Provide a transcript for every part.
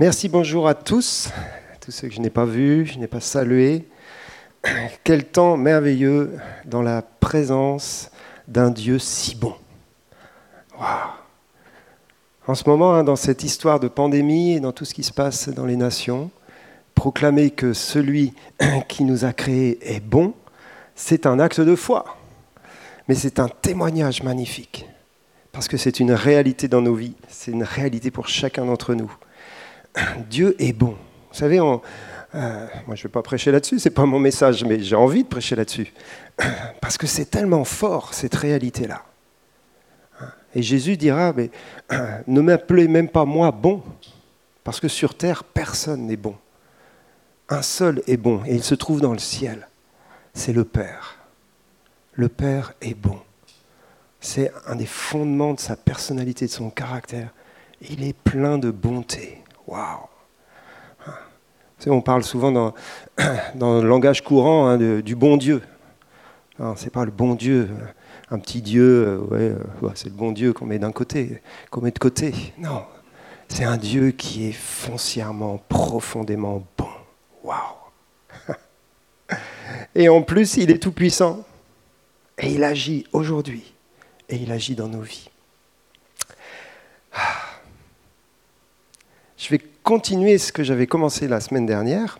Merci, bonjour à tous, tous ceux que je n'ai pas vus, je n'ai pas salués. Quel temps merveilleux dans la présence d'un Dieu si bon. En ce moment, hein, dans cette histoire de pandémie et dans tout ce qui se passe dans les nations, proclamer que celui qui nous a créés est bon, c'est un acte de foi. Mais c'est un témoignage magnifique. Parce que c'est une réalité dans nos vies. C'est une réalité pour chacun d'entre nous. Dieu est bon. Vous savez, euh, moi je ne vais pas prêcher là-dessus, ce n'est pas mon message, mais j'ai envie de prêcher là-dessus. Parce que c'est tellement fort, cette réalité-là. Et Jésus dira, mais ne m'appelez même pas moi bon, parce que sur terre, personne n'est bon. Un seul est bon, et il se trouve dans le ciel. C'est le Père. Le Père est bon. C'est un des fondements de sa personnalité, de son caractère. Il est plein de bonté. Waouh On parle souvent dans, le langage courant hein, du bon Dieu. C'est pas le bon Dieu, un petit Dieu, euh, ouais, euh, c'est le bon Dieu qu'on met d'un côté, qu'on met de côté. Non, c'est un Dieu qui est foncièrement, profondément bon. Waouh Et en plus, il est tout puissant. Et il agit aujourd'hui. Et il agit dans nos vies. Ah. Je vais continuer ce que j'avais commencé la semaine dernière.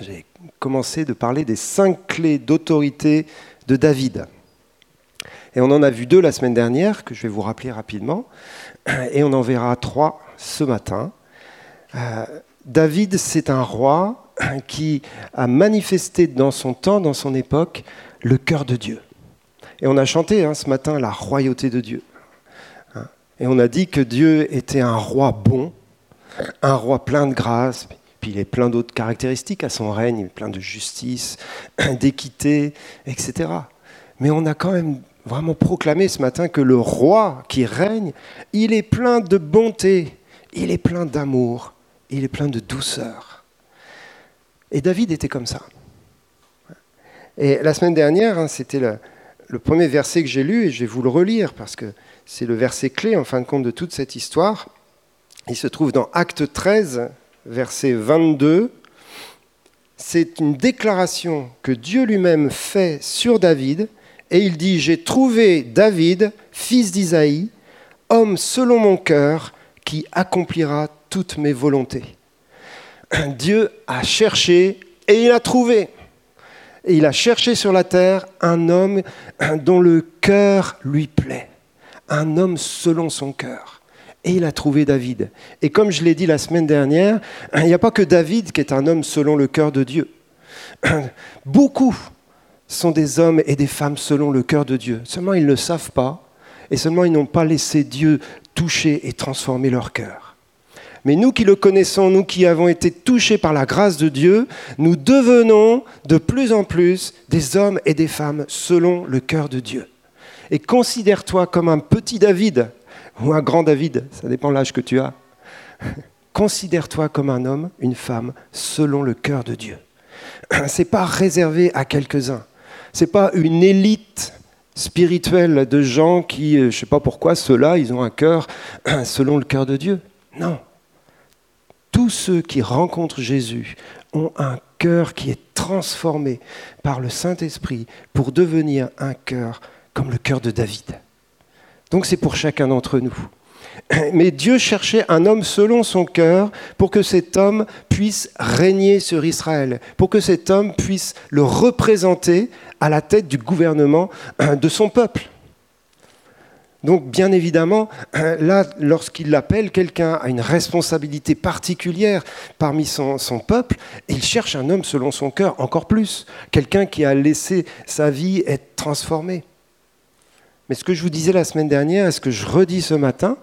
J'ai commencé de parler des cinq clés d'autorité de David. Et on en a vu deux la semaine dernière, que je vais vous rappeler rapidement, et on en verra trois ce matin. Euh, David, c'est un roi qui a manifesté dans son temps, dans son époque, le cœur de Dieu. Et on a chanté hein, ce matin la royauté de Dieu. Hein. Et on a dit que Dieu était un roi bon, un roi plein de grâce, puis il est plein d'autres caractéristiques à son règne, plein de justice, d'équité, etc. Mais on a quand même vraiment proclamé ce matin que le roi qui règne, il est plein de bonté, il est plein d'amour, il est plein de douceur. Et David était comme ça. Et la semaine dernière, hein, c'était le, premier verset que j'ai lu, et je vais vous le relire parce que c'est le verset clé en fin de compte de toute cette histoire. Il se trouve dans Acte 13, verset 22. C'est une déclaration que Dieu lui-même fait sur David, et il dit, J'ai trouvé David, fils d'Isaïe, homme selon mon cœur, qui accomplira toutes mes volontés. Dieu a cherché et il a trouvé. Et il a cherché sur la terre un homme dont le cœur lui plaît, un homme selon son cœur. Et il a trouvé David. Et comme je l'ai dit la semaine dernière, il n'y a pas que David qui est un homme selon le cœur de Dieu. Beaucoup sont des hommes et des femmes selon le cœur de Dieu. Seulement ils ne le savent pas, et seulement ils n'ont pas laissé Dieu toucher et transformer leur cœur. Mais nous qui le connaissons, nous qui avons été touchés par la grâce de Dieu, nous devenons de plus en plus des hommes et des femmes selon le cœur de Dieu. Et considère-toi comme un petit David ou un grand David, ça dépend l'âge que tu as. Considère-toi comme un homme, une femme, selon le cœur de Dieu. C'est pas réservé à quelques-uns. C'est pas une élite spirituelle de gens qui, euh, je sais pas pourquoi, ceux-là, ils ont un cœur selon le cœur de Dieu. Non. Tous ceux qui rencontrent Jésus ont un cœur qui est transformé par le Saint-Esprit pour devenir un cœur comme le cœur de David. Donc c'est pour chacun d'entre nous. Mais Dieu cherchait un homme selon son cœur pour que cet homme puisse régner sur Israël, pour que cet homme puisse le représenter à la tête du gouvernement de son peuple. Donc bien évidemment, là, lorsqu'il l'appelle, quelqu'un a une responsabilité particulière parmi son, peuple, il cherche un homme selon son cœur encore plus, quelqu'un qui a laissé sa vie être transformée. Mais ce que je vous disais la semaine dernière et ce que je redis ce matin,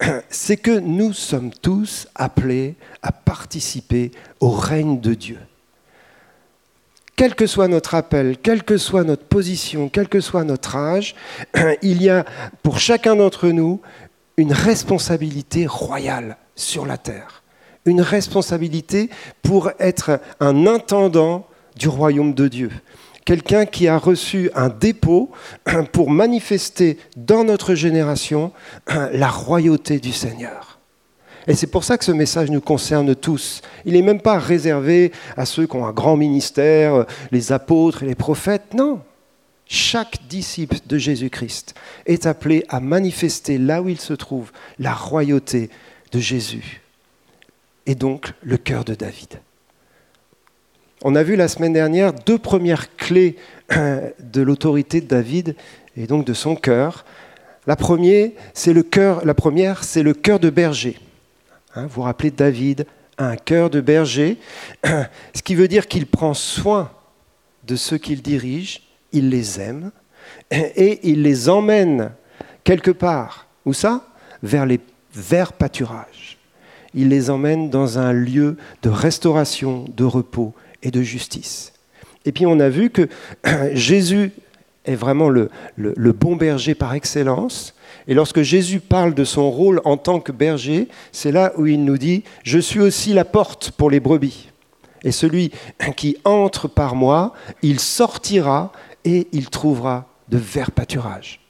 c'est que nous sommes tous appelés à participer au règne de Dieu. Quel que soit notre appel, quelle que soit notre position, quel que soit notre âge, il y a pour chacun d'entre nous une responsabilité royale sur la terre. Une responsabilité pour être un intendant du royaume de Dieu quelqu'un qui a reçu un dépôt pour manifester dans notre génération la royauté du Seigneur. Et c'est pour ça que ce message nous concerne tous. Il n'est même pas réservé à ceux qui ont un grand ministère, les apôtres et les prophètes. Non. Chaque disciple de Jésus-Christ est appelé à manifester là où il se trouve la royauté de Jésus et donc le cœur de David. On a vu la semaine dernière deux premières clés de l'autorité de David et donc de son cœur. La première, c'est le cœur, de berger. Hein, vous vous rappelez David un cœur de berger, ce qui veut dire qu'il prend soin de ceux qu'il dirige, il les aime et il les emmène quelque part. Où ça? Vers les vers pâturages. Il les emmène dans un lieu de restauration, de repos et de justice. Et puis on a vu que Jésus est vraiment le, bon berger par excellence. Et lorsque Jésus parle de son rôle en tant que berger, c'est là où il nous dit, je suis aussi la porte pour les brebis. Et celui qui entre par moi, il sortira et il trouvera de verts pâturages.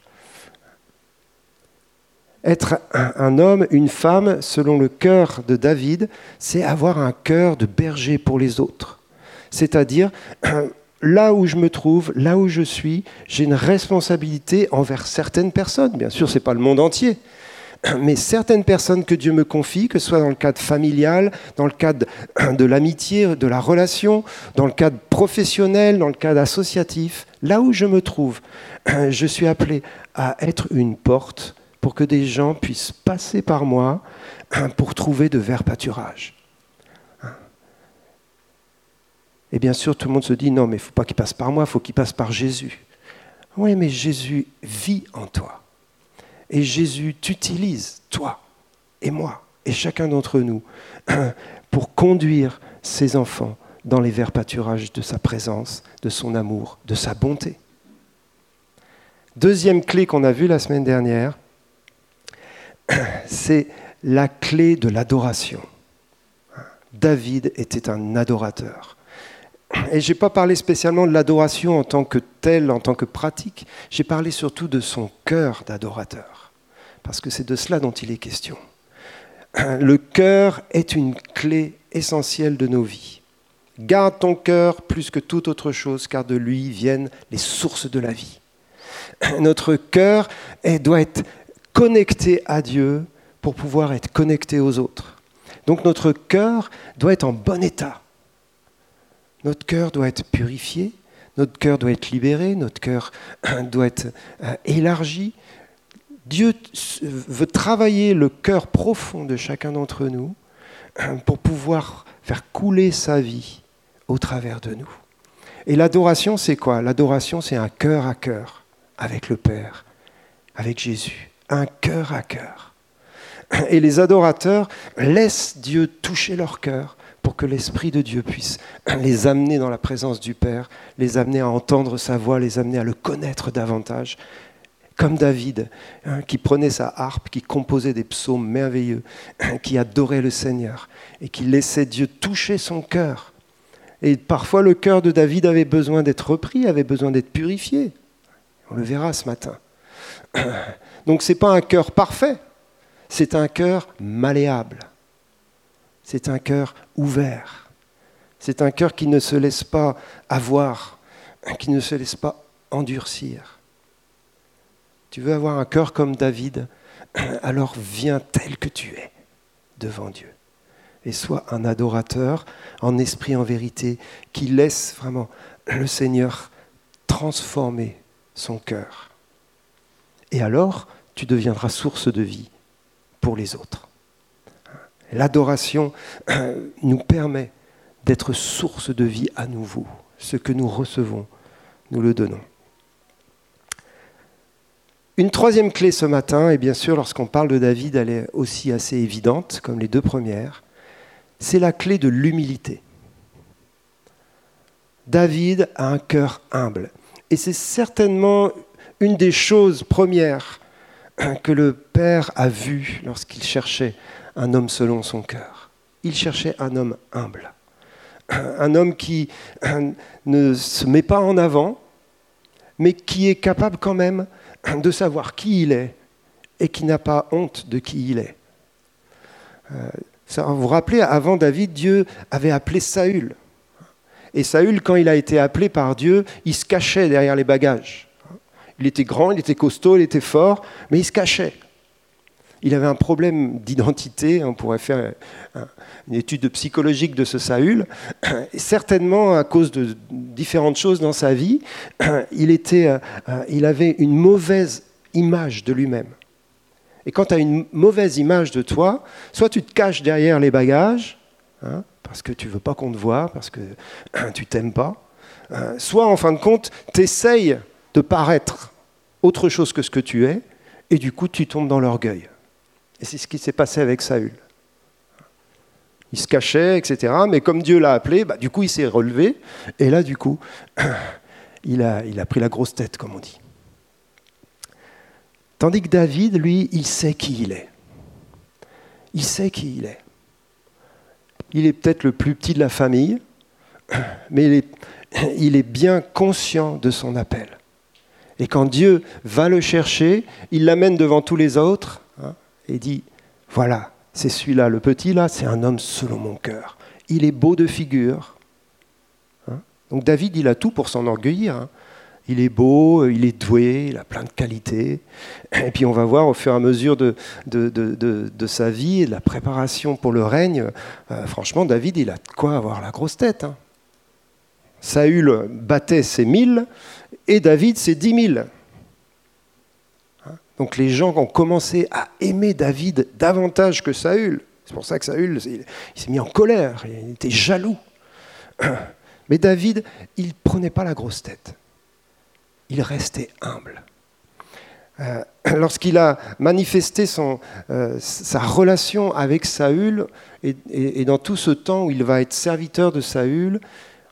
Être un homme, une femme, selon le cœur de David, c'est avoir un cœur de berger pour les autres. C'est-à-dire, là où je me trouve, là où je suis, j'ai une responsabilité envers certaines personnes. Bien sûr, ce n'est pas le monde entier, mais certaines personnes que Dieu me confie, que ce soit dans le cadre familial, dans le cadre de l'amitié, de la relation, dans le cadre professionnel, dans le cadre associatif, là où je me trouve, je suis appelé à être une porte pour que des gens puissent passer par moi pour trouver de verts pâturages. Et bien sûr, tout le monde se dit, non, mais il ne faut pas qu'il passe par moi, il faut qu'il passe par Jésus. Oui, mais Jésus vit en toi. Et Jésus t'utilise, toi et moi, et chacun d'entre nous, pour conduire ses enfants dans les verts pâturages de sa présence, de son amour, de sa bonté. Deuxième clé qu'on a vue la semaine dernière, c'est la clé de l'adoration. David était un adorateur. Et je n'ai pas parlé spécialement de l'adoration en tant que telle, en tant que pratique. J'ai parlé surtout de son cœur d'adorateur. Parce que c'est de cela dont il est question. Le cœur est une clé essentielle de nos vies. Garde ton cœur plus que toute autre chose, car de lui viennent les sources de la vie. Notre cœur doit être connecté à Dieu pour pouvoir être connecté aux autres. Donc notre cœur doit être en bon état. Notre cœur doit être purifié, notre cœur doit être libéré, notre cœur doit être euh, élargi. Dieu veut travailler le cœur profond de chacun d'entre nous pour pouvoir faire couler sa vie au travers de nous. Et l'adoration, c'est quoi? L'adoration, c'est un cœur à cœur avec le Père, avec Jésus. Un cœur à cœur. Et les adorateurs laissent Dieu toucher leur cœur pour que l'Esprit de Dieu puisse les amener dans la présence du Père, les amener à entendre sa voix, les amener à le connaître davantage. Comme David, hein, qui prenait sa harpe, qui composait des psaumes merveilleux, qui adorait le Seigneur et qui laissait Dieu toucher son cœur. Et parfois le cœur de David avait besoin d'être repris, avait besoin d'être purifié. On le verra ce matin. Donc ce n'est pas un cœur parfait, c'est un cœur malléable c'est un cœur ouvert. C'est un cœur qui ne se laisse pas avoir, qui ne se laisse pas endurcir. Tu veux avoir un cœur comme David, alors viens tel que tu es devant Dieu. Et sois un adorateur en esprit, en vérité, qui laisse vraiment le Seigneur transformer son cœur. Et alors, tu deviendras source de vie pour les autres. L'adoration nous permet d'être source de vie à nouveau. Ce que nous recevons, nous le donnons. Une troisième clé ce matin, et bien sûr lorsqu'on parle de David, elle est aussi assez évidente comme les deux premières, c'est la clé de l'humilité. David a un cœur humble. Et c'est certainement une des choses premières que le Père a vues lorsqu'il cherchait un homme selon son cœur. Il cherchait un homme humble, un homme qui ne se met pas en avant, mais qui est capable quand même de savoir qui il est et qui n'a pas honte de qui il est. vous vous rappelez, avant David, Dieu avait appelé Saül. Et Saül, quand il a été appelé par Dieu, il se cachait derrière les bagages. Il était grand, il était costaud, il était fort, mais il se cachait. Il avait un problème d'identité, on pourrait faire une étude psychologique de ce Saül, certainement à cause de différentes choses dans sa vie, il, était, euh, il avait une mauvaise image de lui-même. Et quand tu as une mauvaise image de toi, soit tu te caches derrière les bagages, hein, parce que tu veux pas qu'on te voit, parce que tu t'aimes pas, euh, soit en fin de compte, tu essayes de paraître autre chose que ce que tu es, et du coup tu tombes dans l'orgueil. Et c'est ce qui s'est passé avec Saül. Il se cachait, etc. Mais comme Dieu l'a appelé, bah, du coup il s'est relevé, et là du coup, il a, pris la grosse tête, comme on dit. Tandis que David, lui, il sait qui il est. Il sait qui il est. Il est peut-être le plus petit de la famille, mais il est, bien conscient de son appel. Et quand Dieu va le chercher, il l'amène devant tous les autres et dit, voilà, c'est celui-là, le petit là, c'est un homme selon mon cœur. Il est beau de figure. Hein. Donc David, il a tout pour s'enorgueillir. Hein. Il est beau, il est doué, il a plein de qualités. Et puis on va voir au fur et à mesure de, de, sa vie et de la préparation pour le règne, euh, franchement, David, il a de quoi avoir la grosse tête. Hein. Saül battait ses mille et David ses dix mille. Donc les gens ont commencé à aimer David davantage que Saül. C'est pour ça que Saül il s'est mis en colère, il était jaloux. Mais David, il ne prenait pas la grosse tête il restait humble. Euh, lorsqu'il a manifesté euh, sa relation avec Saül, et, dans tout ce temps où il va être serviteur de Saül,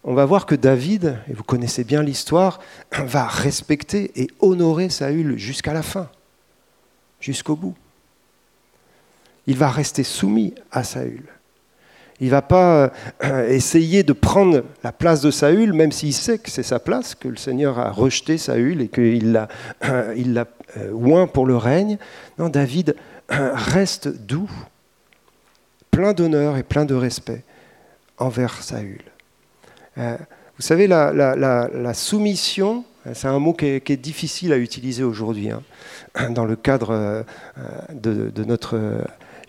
on va voir que David, et vous connaissez bien l'histoire, va respecter et honorer Saül jusqu'à la fin, jusqu'au bout. Il va rester soumis à Saül. Il ne va pas euh, essayer de prendre la place de Saül, même s'il sait que c'est sa place, que le Seigneur a rejeté Saül et qu'il l'a euh, il l'a euh, oint pour le règne. Non, David reste doux, plein d'honneur et plein de respect envers Saül. Vous savez, la, soumission, c'est un mot qui est, difficile à utiliser aujourd'hui hein, dans le cadre de, de notre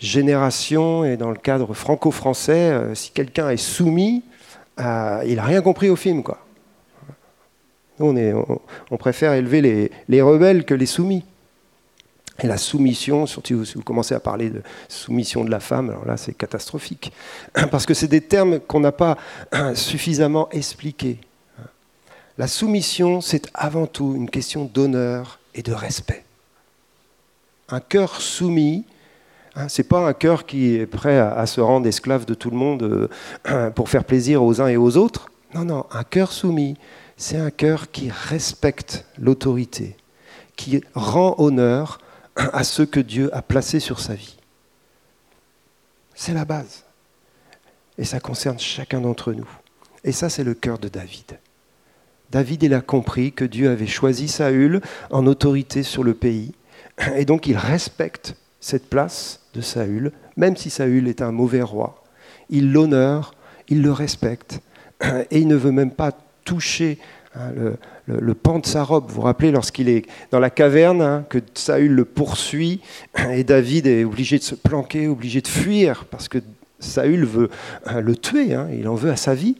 génération et dans le cadre franco-français, euh, si quelqu'un est soumis, euh, il n'a rien compris au film. Quoi. Nous, on, préfère élever les, les, rebelles que les soumis. Et la soumission, surtout si vous commencez à parler de soumission de la femme, alors là c'est catastrophique. Parce que c'est des termes qu'on n'a pas suffisamment expliqués. La soumission, c'est avant tout une question d'honneur et de respect. Un cœur soumis, Hein, Ce n'est pas un cœur qui est prêt à, se rendre esclave de tout le monde euh, pour faire plaisir aux uns et aux autres. Non, non, un cœur soumis, c'est un cœur qui respecte l'autorité, qui rend honneur à ceux que Dieu a placés sur sa vie. C'est la base. Et ça concerne chacun d'entre nous. Et ça, c'est le cœur de David. David, il a compris que Dieu avait choisi Saül en autorité sur le pays. Et donc, il respecte cette place de Saül, même si Saül est un mauvais roi. Il l'honore, il le respecte, et il ne veut même pas toucher hein, le, pan de sa robe. Vous vous rappelez lorsqu'il est dans la caverne, hein, que Saül le poursuit, et David est obligé de se planquer, obligé de fuir, parce que Saül veut hein, le tuer, il en veut à sa vie.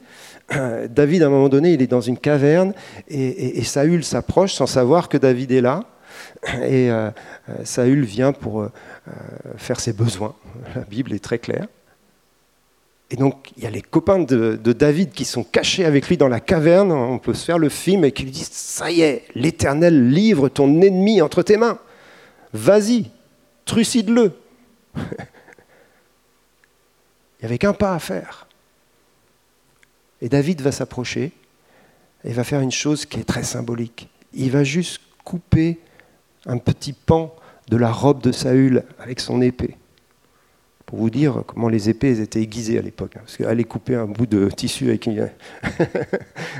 David, à un moment donné, il est dans une caverne, et, et Saül s'approche sans savoir que David est là. Et euh, euh, Saül vient pour euh, faire ses besoins. La Bible est très claire. Et donc, il y a les copains de, David qui sont cachés avec lui dans la caverne. On peut se faire le film et qui lui disent Ça y est, l'Éternel livre ton ennemi entre tes mains. Vas-y, trucide-le. il n'y avait qu'un pas à faire. Et David va s'approcher et va faire une chose qui est très symbolique. Il va juste couper un petit pan de la robe de Saül avec son épée. Pour vous dire comment les épées étaient aiguisées à l'époque. Hein, parce qu'aller couper un bout de tissu avec une...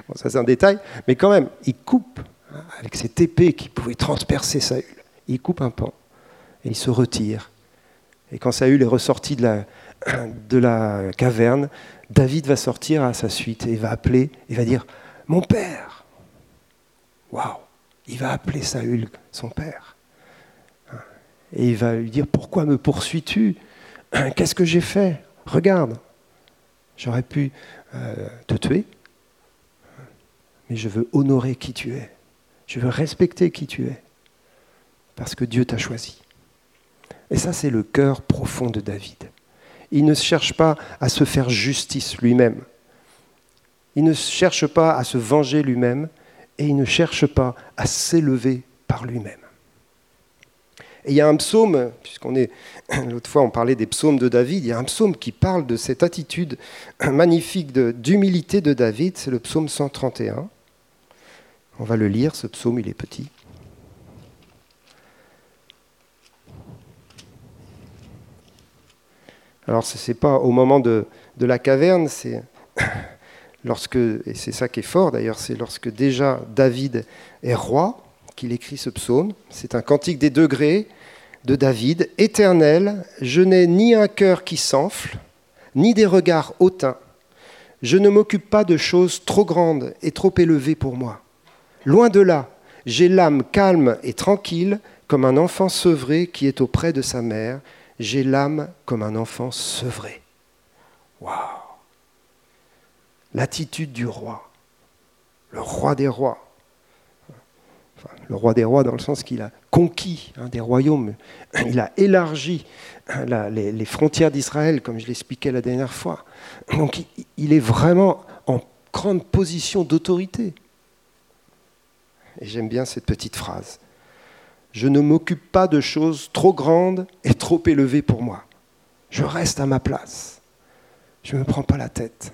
bon, ça c'est un détail, mais quand même, il coupe hein, avec cette épée qui pouvait transpercer Saül. Il coupe un pan et il se retire. Et quand Saül est ressorti de la, de la caverne, David va sortir à sa suite et va appeler, il va dire Mon père Waouh Il va appeler Saül son père. Et il va lui dire Pourquoi me poursuis-tu? Qu'est-ce que j'ai fait? Regarde, j'aurais pu euh, te tuer, mais je veux honorer qui tu es. Je veux respecter qui tu es, parce que Dieu t'a choisi. Et ça, c'est le cœur profond de David. Il ne cherche pas à se faire justice lui-même. Il ne cherche pas à se venger lui-même et il ne cherche pas à s'élever par lui-même. Et il y a un psaume, puisqu'on est, l'autre fois on parlait des psaumes de David, il y a un psaume qui parle de cette attitude magnifique d'humilité de, de David, c'est le psaume 131. On va le lire, ce psaume, il est petit. Alors ce n'est pas au moment de, la caverne, c'est et c'est ça qui est fort d'ailleurs, c'est lorsque déjà David est roi qu'il écrit ce psaume. C'est un cantique des degrés de David. Éternel, je n'ai ni un cœur qui s'enfle, ni des regards hautains. Je ne m'occupe pas de choses trop grandes et trop élevées pour moi. Loin de là, j'ai l'âme calme et tranquille, comme un enfant sevré qui est auprès de sa mère. J'ai l'âme comme un enfant sevré. Waouh L'attitude du roi, le roi des rois. le roi des rois dans le sens qu'il a conquis hein, des royaumes, il a élargi hein, les, frontières d'Israël, comme je l'expliquais la dernière fois. Donc il est vraiment en grande position d'autorité. Et j'aime bien cette petite phrase. Je ne m'occupe pas de choses trop grandes et trop élevées pour moi. Je reste à ma place. Je ne me prends pas la tête.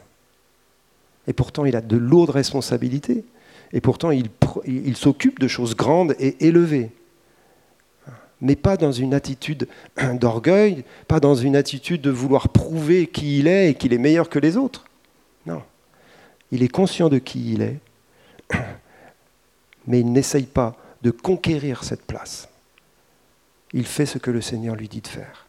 Et pourtant, il a de lourdes responsabilités. Et pourtant, il, s'occupe de choses grandes et élevées. Mais pas dans une attitude d'orgueil, pas dans une attitude de vouloir prouver qui il est et qu'il est meilleur que les autres. Non. Il est conscient de qui il est mais il n'essaye pas de conquérir cette place. Il fait ce que le Seigneur lui dit de faire.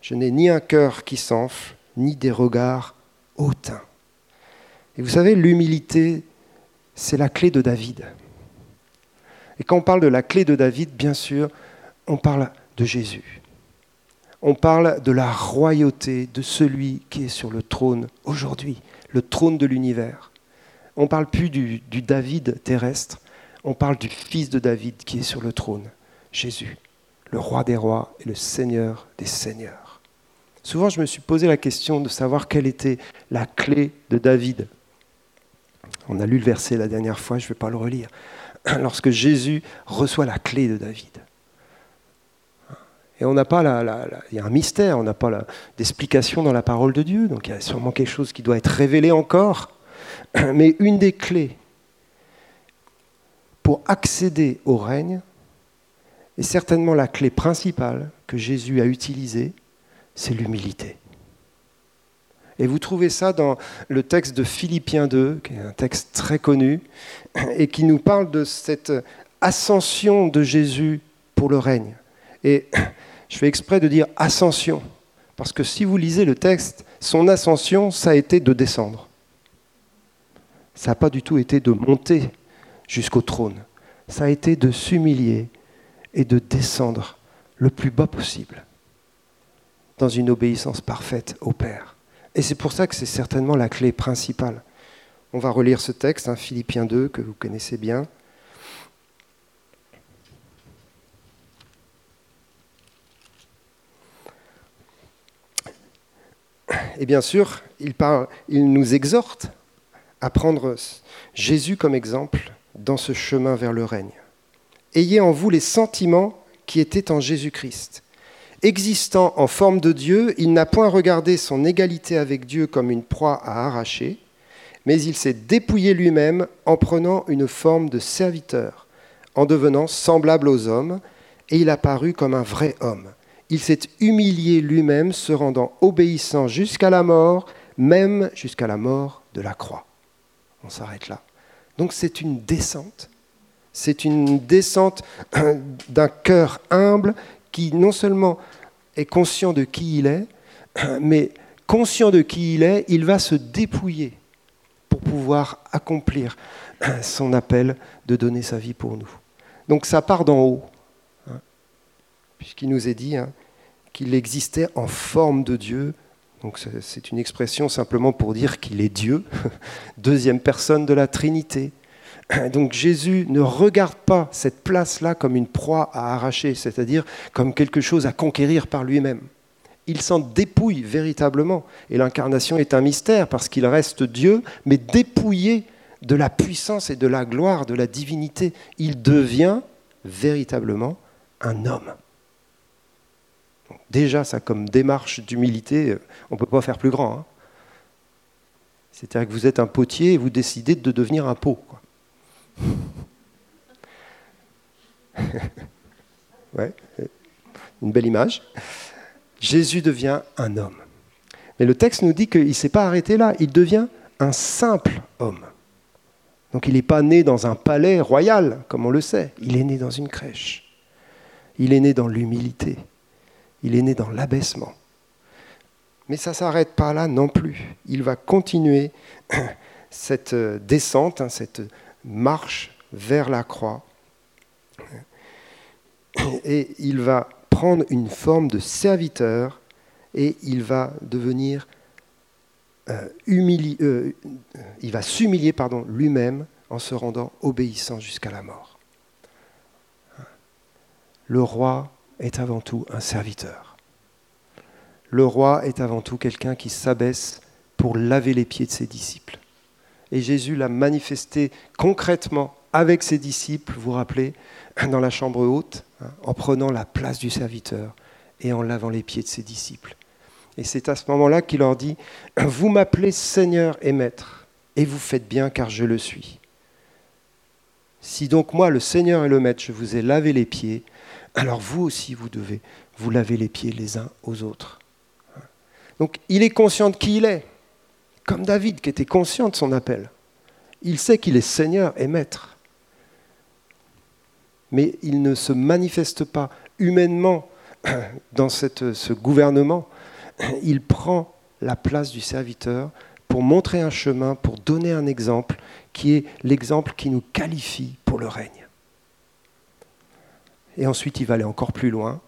Je n'ai ni un cœur qui s'enfle, ni des regards hautains. Et vous savez, l'humilité, c'est la clé de David. Et quand on parle de la clé de David, bien sûr, on parle de Jésus. On parle de la royauté de celui qui est sur le trône aujourd'hui, le trône de l'univers. On ne parle plus du, David terrestre, on parle du fils de David qui est sur le trône, Jésus, le roi des rois et le seigneur des seigneurs. Souvent, je me suis posé la question de savoir quelle était la clé de David. On a lu le verset la dernière fois, je ne vais pas le relire. Lorsque Jésus reçoit la clé de David. Et on n'a pas la, il y a un mystère, on n'a pas d'explication dans la parole de Dieu, donc il y a sûrement quelque chose qui doit être révélé encore. Mais une des clés pour accéder au règne, et certainement la clé principale que Jésus a utilisée, c'est l'humilité. Et vous trouvez ça dans le texte de Philippiens 2, qui est un texte très connu, et qui nous parle de cette ascension de Jésus pour le règne. Et je fais exprès de dire ascension, parce que si vous lisez le texte, son ascension, ça a été de descendre ça n'a pas du tout été de monter jusqu'au trône. Ça a été de s'humilier et de descendre le plus bas possible dans une obéissance parfaite au Père. Et c'est pour ça que c'est certainement la clé principale. On va relire ce texte, hein, Philippiens 2, que vous connaissez bien. Et bien sûr, il, parle, il nous exhorte à prendre Jésus comme exemple dans ce chemin vers le règne. Ayez en vous les sentiments qui étaient en Jésus-Christ. Existant en forme de Dieu, il n'a point regardé son égalité avec Dieu comme une proie à arracher, mais il s'est dépouillé lui-même en prenant une forme de serviteur, en devenant semblable aux hommes, et il apparut comme un vrai homme. Il s'est humilié lui-même, se rendant obéissant jusqu'à la mort, même jusqu'à la mort de la croix. On s'arrête là. Donc c'est une descente. C'est une descente d'un cœur humble qui non seulement est conscient de qui il est, mais conscient de qui il est, il va se dépouiller pour pouvoir accomplir son appel de donner sa vie pour nous. Donc ça part d'en haut, hein, puisqu'il nous est dit hein, qu'il existait en forme de Dieu. Donc c'est une expression simplement pour dire qu'il est Dieu, deuxième personne de la Trinité. Donc Jésus ne regarde pas cette place-là comme une proie à arracher, c'est-à-dire comme quelque chose à conquérir par lui-même. Il s'en dépouille véritablement. Et l'incarnation est un mystère parce qu'il reste Dieu, mais dépouillé de la puissance et de la gloire de la divinité. Il devient véritablement un homme. déjà, ça comme démarche d'humilité, euh, on ne peut pas faire plus grand. Hein. C'est-à-dire que vous êtes un potier et vous décidez de devenir un pot. ouais, une belle image. Jésus devient un homme. Mais le texte nous dit qu'il ne s'est pas arrêté là, il devient un simple homme. Donc il n'est pas né dans un palais royal, comme on le sait, il est né dans une crèche. Il est né dans l'humilité, il est né dans l'abaissement. Mais ça ne s'arrête pas là non plus. Il va continuer cette euh, descente, hein, cette marche vers la croix. Et il va prendre une forme de serviteur et il va devenir euh, euh, il va s'humilier lui-même en se rendant obéissant jusqu'à la mort. Le roi est avant tout un serviteur. Le roi est avant tout quelqu'un qui s'abaisse pour laver les pieds de ses disciples. Et Jésus l'a manifesté concrètement avec ses disciples, vous vous rappelez, dans la chambre haute, hein, en prenant la place du serviteur et en lavant les pieds de ses disciples. Et c'est à ce moment-là qu'il leur dit, vous m'appelez Seigneur et Maître, et vous faites bien car je le suis. Si donc moi, le Seigneur et le Maître, je vous ai lavé les pieds, alors vous aussi, vous devez vous laver les pieds les uns aux autres. Donc il est conscient de qui il est, comme David qui était conscient de son appel. Il sait qu'il est Seigneur et Maître. Mais il ne se manifeste pas humainement dans ce gouvernement il prend la place du serviteur pour montrer un chemin, pour donner un exemple qui est l'exemple qui nous qualifie pour le règne. Et ensuite, il va aller encore plus loin,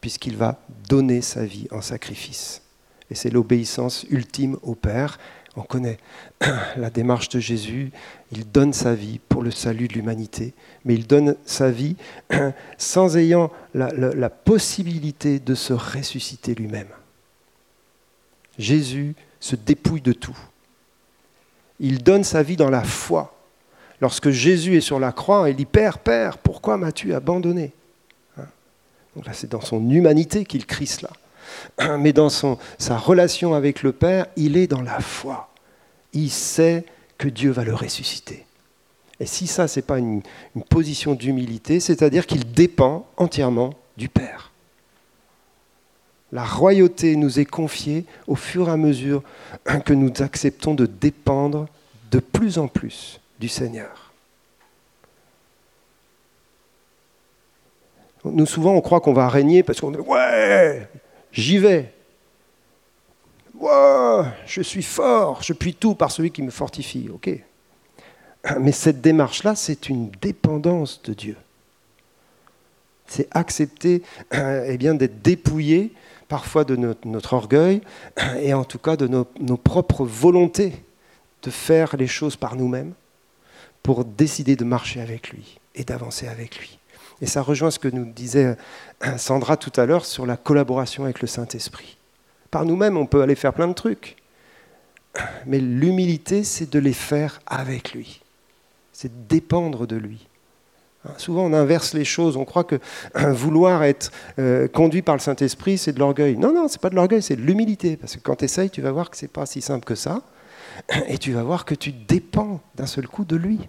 puisqu'il va donner sa vie en sacrifice. Et c'est l'obéissance ultime au Père. On connaît la démarche de Jésus. Il donne sa vie pour le salut de l'humanité, mais il donne sa vie sans ayant la, possibilité de se ressusciter lui-même. Jésus se dépouille de tout. Il donne sa vie dans la foi. Lorsque Jésus est sur la croix, il dit Père, Père, pourquoi m'as-tu abandonné? Hein? C'est dans son humanité qu'il crie cela. Mais dans son, sa relation avec le Père, il est dans la foi. Il sait que Dieu va le ressusciter. Et si ça, ce n'est pas une position d'humilité, c'est-à-dire qu'il dépend entièrement du Père la royauté nous est confiée au fur et à mesure que nous acceptons de dépendre de plus en plus du Seigneur. Nous, souvent, on croit qu'on va régner parce qu'on dit Ouais, j'y vais. Je suis fort, je puis tout par celui qui me fortifie. Ok. Mais cette démarche-là, c'est une dépendance de Dieu. C'est accepter eh bien, d'être dépouillé parfois de notre, orgueil et en tout cas de nos, propres volontés de faire les choses par nous-mêmes pour décider de marcher avec lui et d'avancer avec lui. Et ça rejoint ce que nous disait euh, Sandra tout à l'heure sur la collaboration avec le Saint-Esprit. Par nous-mêmes, on peut aller faire plein de trucs. Mais l'humilité, c'est de les faire avec lui. C'est dépendre de lui. Hein, souvent, on inverse les choses. On croit que vouloir être euh, conduit par le Saint-Esprit, c'est de l'orgueil. Non, non, c'est pas de l'orgueil, c'est de l'humilité. Parce que quand tu essayes, tu vas voir que c'est pas si simple que ça. Et tu vas voir que tu dépends d'un seul coup de lui.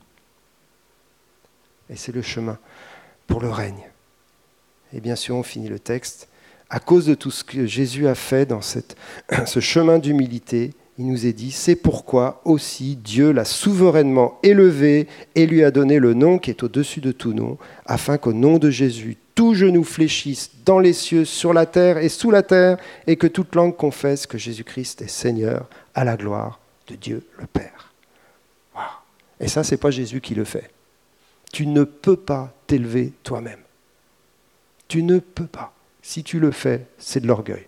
Et c'est le chemin pour le règne. Et bien sûr, on finit le texte. À cause de tout ce que Jésus a fait dans ce chemin d'humilité, il nous est dit, c'est pourquoi aussi Dieu l'a souverainement élevé et lui a donné le nom qui est au-dessus de tout nom, afin qu'au nom de Jésus, tout genou fléchisse dans les cieux, sur la terre et sous la terre, et que toute langue confesse que Jésus-Christ est Seigneur à la gloire de Dieu le Père. Et ça, c'est pas Jésus qui le fait. Tu ne peux pas t'élever toi-même. Tu ne peux pas. Si tu le fais, c'est de l'orgueil.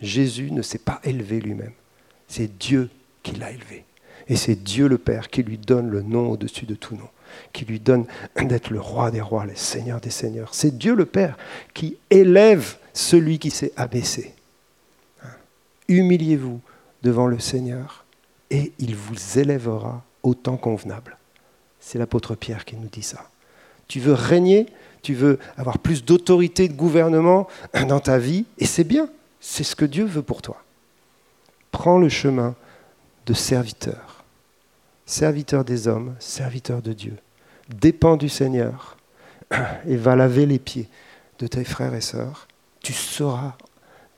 Jésus ne s'est pas élevé lui-même. C'est Dieu qui l'a élevé. Et c'est Dieu le Père qui lui donne le nom au-dessus de tout nom, qui lui donne d'être le roi des rois, le seigneur des seigneurs. C'est Dieu le Père qui élève celui qui s'est abaissé. Humiliez-vous devant le Seigneur et il vous élèvera au temps convenable. C'est l'apôtre Pierre qui nous dit ça. Tu veux régner, tu veux avoir plus d'autorité de gouvernement dans ta vie, et c'est bien, c'est ce que Dieu veut pour toi. Prends le chemin de serviteur, serviteur des hommes, serviteur de Dieu. Dépends du Seigneur et va laver les pieds de tes frères et sœurs. Tu seras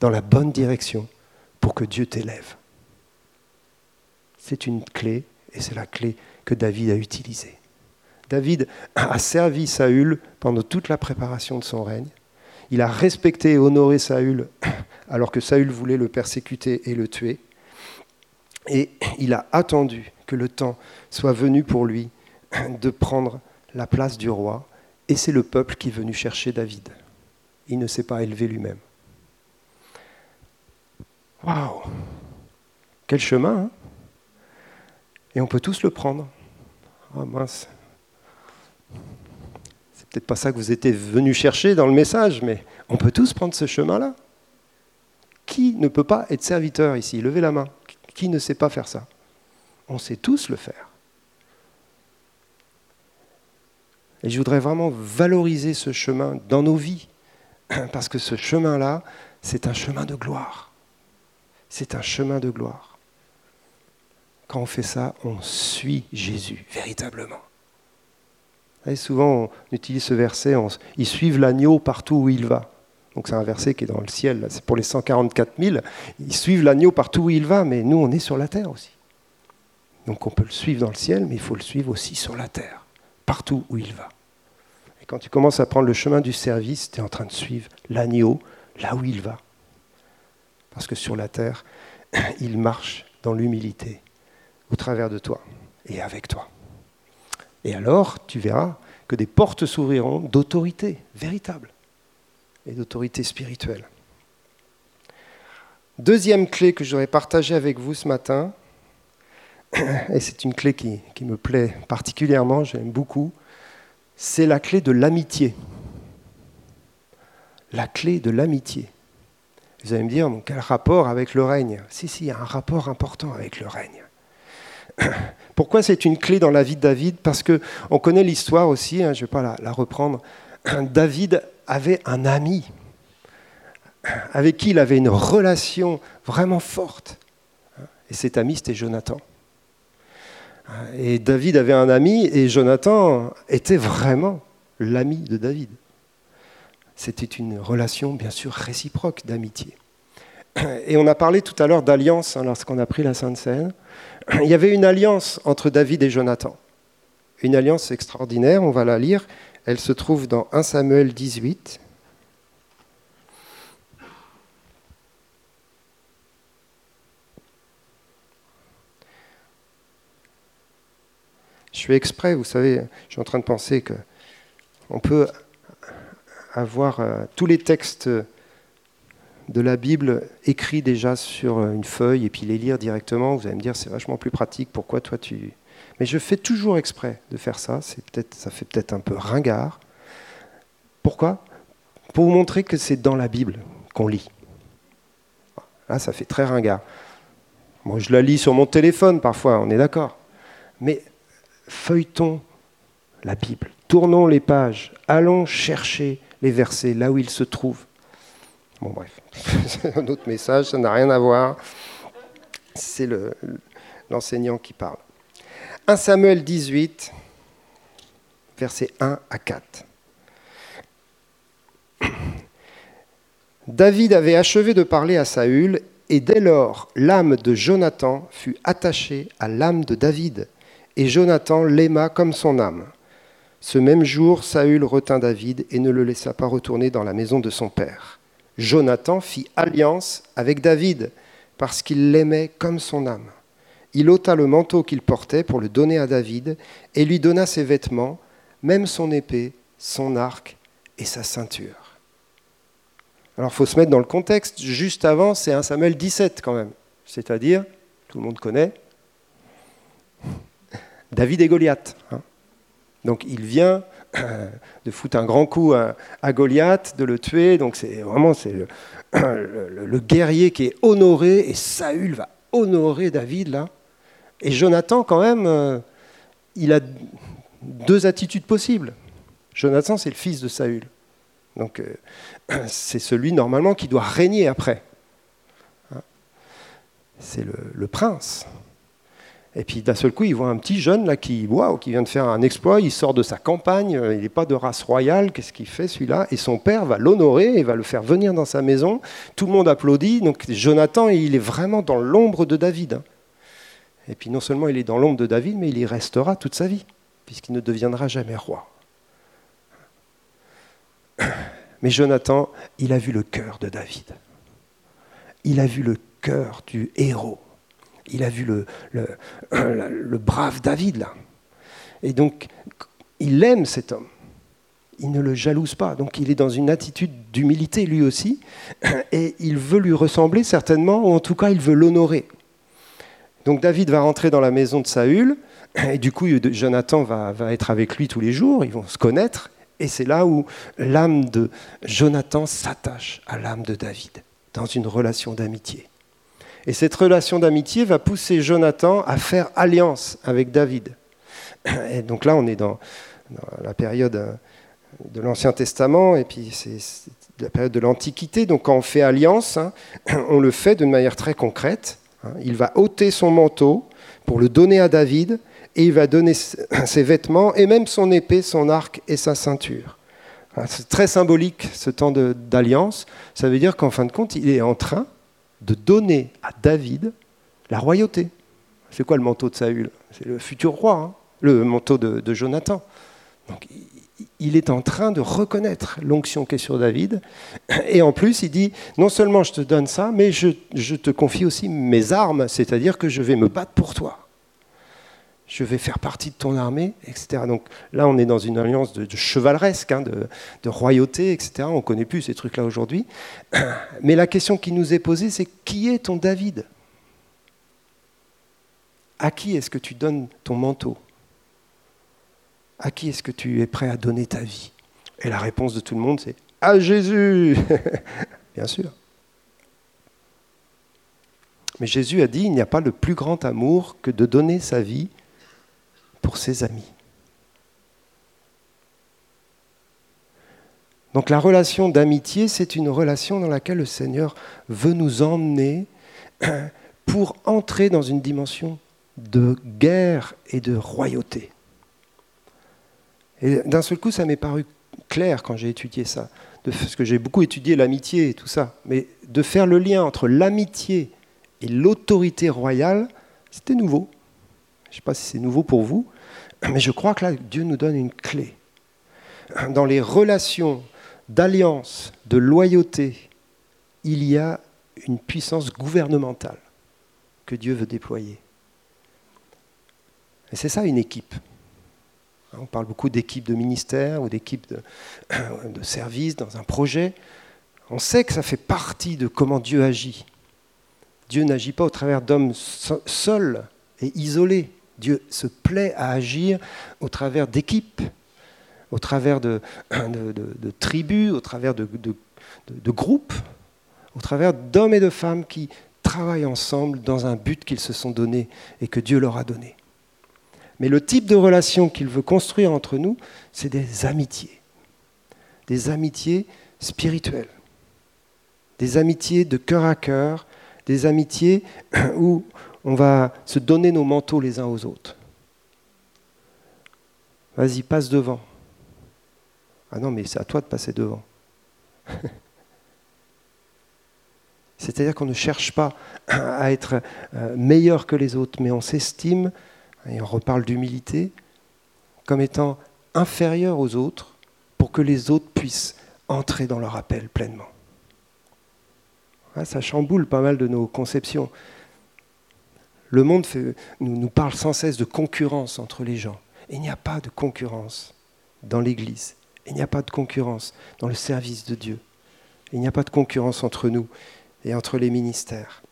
dans la bonne direction pour que Dieu t'élève. C'est une clé et c'est la clé que David a utilisée. David a servi Saül pendant toute la préparation de son règne. Il a respecté et honoré Saül alors que Saül voulait le persécuter et le tuer. Et il a attendu que le temps soit venu pour lui de prendre la place du roi. Et c'est le peuple qui est venu chercher David. Il ne s'est pas élevé lui-même. Waouh Quel chemin hein Et on peut tous le prendre. Ah. C'est peut-être pas ça que vous étiez venu chercher dans le message, mais on peut tous prendre ce chemin-là. Qui ne peut pas être serviteur ici? Levez la main. Qui ne sait pas faire ça? On sait tous le faire. Et je voudrais vraiment valoriser ce chemin dans nos vies, parce que ce chemin-là, c'est un chemin de gloire. C'est un chemin de gloire. Quand on fait ça, on suit Jésus, véritablement. Souvent, on utilise ce verset, ils suivent l'agneau partout où il va. Donc c'est un verset qui est dans le ciel, c'est pour les 144 000. Ils suivent l'agneau partout où il va, mais nous, on est sur la terre aussi. Donc on peut le suivre dans le ciel, mais il faut le suivre aussi sur la terre, partout où il va. Et quand tu commences à prendre le chemin du service, tu es en train de suivre l'agneau là où il va. Parce que sur la terre, il marche dans l'humilité, au travers de toi et avec toi. Et alors, tu verras que des portes s'ouvriront d'autorité véritable et d'autorité spirituelle. Deuxième clé que j'aurais partagée avec vous ce matin, et c'est une clé qui, me plaît particulièrement, j'aime beaucoup, c'est la clé de l'amitié. La clé de l'amitié. Vous allez me dire, quel rapport avec le règne? Si, si, il y a un rapport important avec le règne. Pourquoi c'est une clé dans la vie de David? Parce qu'on connaît l'histoire aussi, hein, je ne vais pas la, reprendre. David avait un ami avec qui il avait une relation vraiment forte. Et cet ami, c'était Jonathan. Et David avait un ami et Jonathan était vraiment l'ami de David. C'était une relation, bien sûr, réciproque d'amitié. Et on a parlé tout à l'heure d'alliance hein, lorsqu'on a pris la Sainte Seine. Il y avait une alliance entre David et Jonathan. Une alliance extraordinaire, on va la lire. Elle se trouve dans 1 Samuel 18. Je fais exprès, vous savez, je suis en train de penser que on peut avoir euh, tous les textes de la Bible écrits déjà sur une feuille et puis les lire directement. Vous allez me dire, c'est vachement plus pratique. Pourquoi toi tu Mais je fais toujours exprès de faire ça. Peut-être, ça fait peut-être un peu ringard. Pourquoi? Pour vous montrer que c'est dans la Bible qu'on lit. Là, ça fait très ringard. Moi, je la lis sur mon téléphone parfois, on est d'accord. Mais feuilletons la Bible, tournons les pages, allons chercher les versets là où ils se trouvent. Bon, bref, c'est un autre message, ça n'a rien à voir. C'est l'enseignant qui parle. 1 Samuel 18, versets 1 à 4. David avait achevé de parler à Saül, et dès lors l'âme de Jonathan fut attachée à l'âme de David, et Jonathan l'aima comme son âme. Ce même jour, Saül retint David et ne le laissa pas retourner dans la maison de son père. Jonathan fit alliance avec David parce qu'il l'aimait comme son âme. Il ôta le manteau qu'il portait pour le donner à David et lui donna ses vêtements, même son épée, son arc et sa ceinture. Alors il faut se mettre dans le contexte. Juste avant, c'est un Samuel 17 quand même. C'est-à-dire, tout le monde connaît, David et Goliath. Hein. Donc il vient de foutre un grand coup à, Goliath, de le tuer. Donc c'est vraiment c'est le, guerrier qui est honoré et Saül va honorer David là. Et Jonathan quand même, euh, il a deux attitudes possibles. Jonathan c'est le fils de Saül. Donc euh, c'est celui normalement qui doit régner après. Hein. C'est le prince. Et puis d'un seul coup, il voit un petit jeune là qui, qui vient de faire un exploit, il sort de sa campagne, euh, il n'est pas de race royale, qu'est-ce qu'il fait celui-là? Et son père va l'honorer et va le faire venir dans sa maison. Tout le monde applaudit. Donc Jonathan, il est vraiment dans l'ombre de David. Hein. Et puis non seulement il est dans l'ombre de David, mais il y restera toute sa vie, puisqu'il ne deviendra jamais roi. Mais Jonathan, il a vu le cœur de David. Il a vu le cœur du héros il a vu le, brave David là. Et donc, il aime cet homme. Il ne le jalouse pas. Donc, il est dans une attitude d'humilité lui aussi. Et il veut lui ressembler certainement, ou en tout cas, il veut l'honorer. Donc, David va rentrer dans la maison de Saül. Et du coup, Jonathan va être avec lui tous les jours. Ils vont se connaître. Et c'est là où l'âme de Jonathan s'attache à l'âme de David, dans une relation d'amitié. Et cette relation d'amitié va pousser Jonathan à faire alliance avec David. Et donc là, on est dans, la période euh, de l'Ancien Testament, et puis c'est la période de l'Antiquité. Donc quand on fait alliance, hein, on le fait d'une manière très concrète. Hein. Il va ôter son manteau pour le donner à David, et il va donner ses vêtements, et même son épée, son arc et sa ceinture. C'est très symbolique ce temps d'alliance. Ça veut dire qu'en fin de compte, il est en train de donner à David la royauté. C'est quoi le manteau de Saül? C'est le futur roi, hein, le manteau de, Jonathan. Donc, il est en train de reconnaître l'onction qui est sur David. Et en plus, il dit, non seulement je te donne ça, mais je, je te confie aussi mes armes, c'est-à-dire que je vais me battre pour toi je vais faire partie de ton armée, etc. Donc là, on est dans une alliance de, chevaleresque, hein, de, royauté, etc. On ne connaît plus ces trucs-là aujourd'hui. Mais la question qui nous est posée, c'est qui est ton David? À qui est-ce que tu donnes ton manteau? À qui est-ce que tu es prêt à donner ta vie? Et la réponse de tout le monde, c'est à Jésus Bien sûr. Mais Jésus a dit, il n'y a pas le plus grand amour que de donner sa vie pour ses amis. Donc la relation d'amitié, c'est une relation dans laquelle le Seigneur veut nous emmener pour entrer dans une dimension de guerre et de royauté. Et d'un seul coup, ça m'est paru clair quand j'ai étudié ça, parce que j'ai beaucoup étudié l'amitié et tout ça, mais de faire le lien entre l'amitié et l'autorité royale, c'était nouveau. Je ne sais pas si c'est nouveau pour vous, mais je crois que là, Dieu nous donne une clé. Dans les relations d'alliance, de loyauté, il y a une puissance gouvernementale que Dieu veut déployer. Et c'est ça une équipe. On parle beaucoup d'équipe de ministère ou d'équipe de, de service dans un projet. On sait que ça fait partie de comment Dieu agit. Dieu n'agit pas au travers d'hommes seuls et isolés. Dieu se plaît à agir au travers d'équipes, au travers de, tribus, au travers de, groupes, au travers d'hommes et de femmes qui travaillent ensemble dans un but qu'ils se sont donné et que Dieu leur a donné. Mais le type de relation qu'il veut construire entre nous, c'est des amitiés. Des amitiés spirituelles. Des amitiés de cœur à cœur. Des amitiés où on va se donner nos manteaux les uns aux autres. Vas-y, passe devant. Ah non, mais c'est à toi de passer devant. C'est-à-dire qu'on ne cherche pas à être euh, meilleur que les autres, mais on s'estime, et on reparle d'humilité, comme étant inférieur aux autres pour que les autres puissent entrer dans leur appel pleinement. ça chamboule pas mal de nos conceptions. Le monde nous, parle sans cesse de concurrence entre les gens. il n'y a pas de concurrence dans l'Église. Il n'y a pas de concurrence dans le service de Dieu. Il n'y a pas de concurrence entre nous et entre les ministères.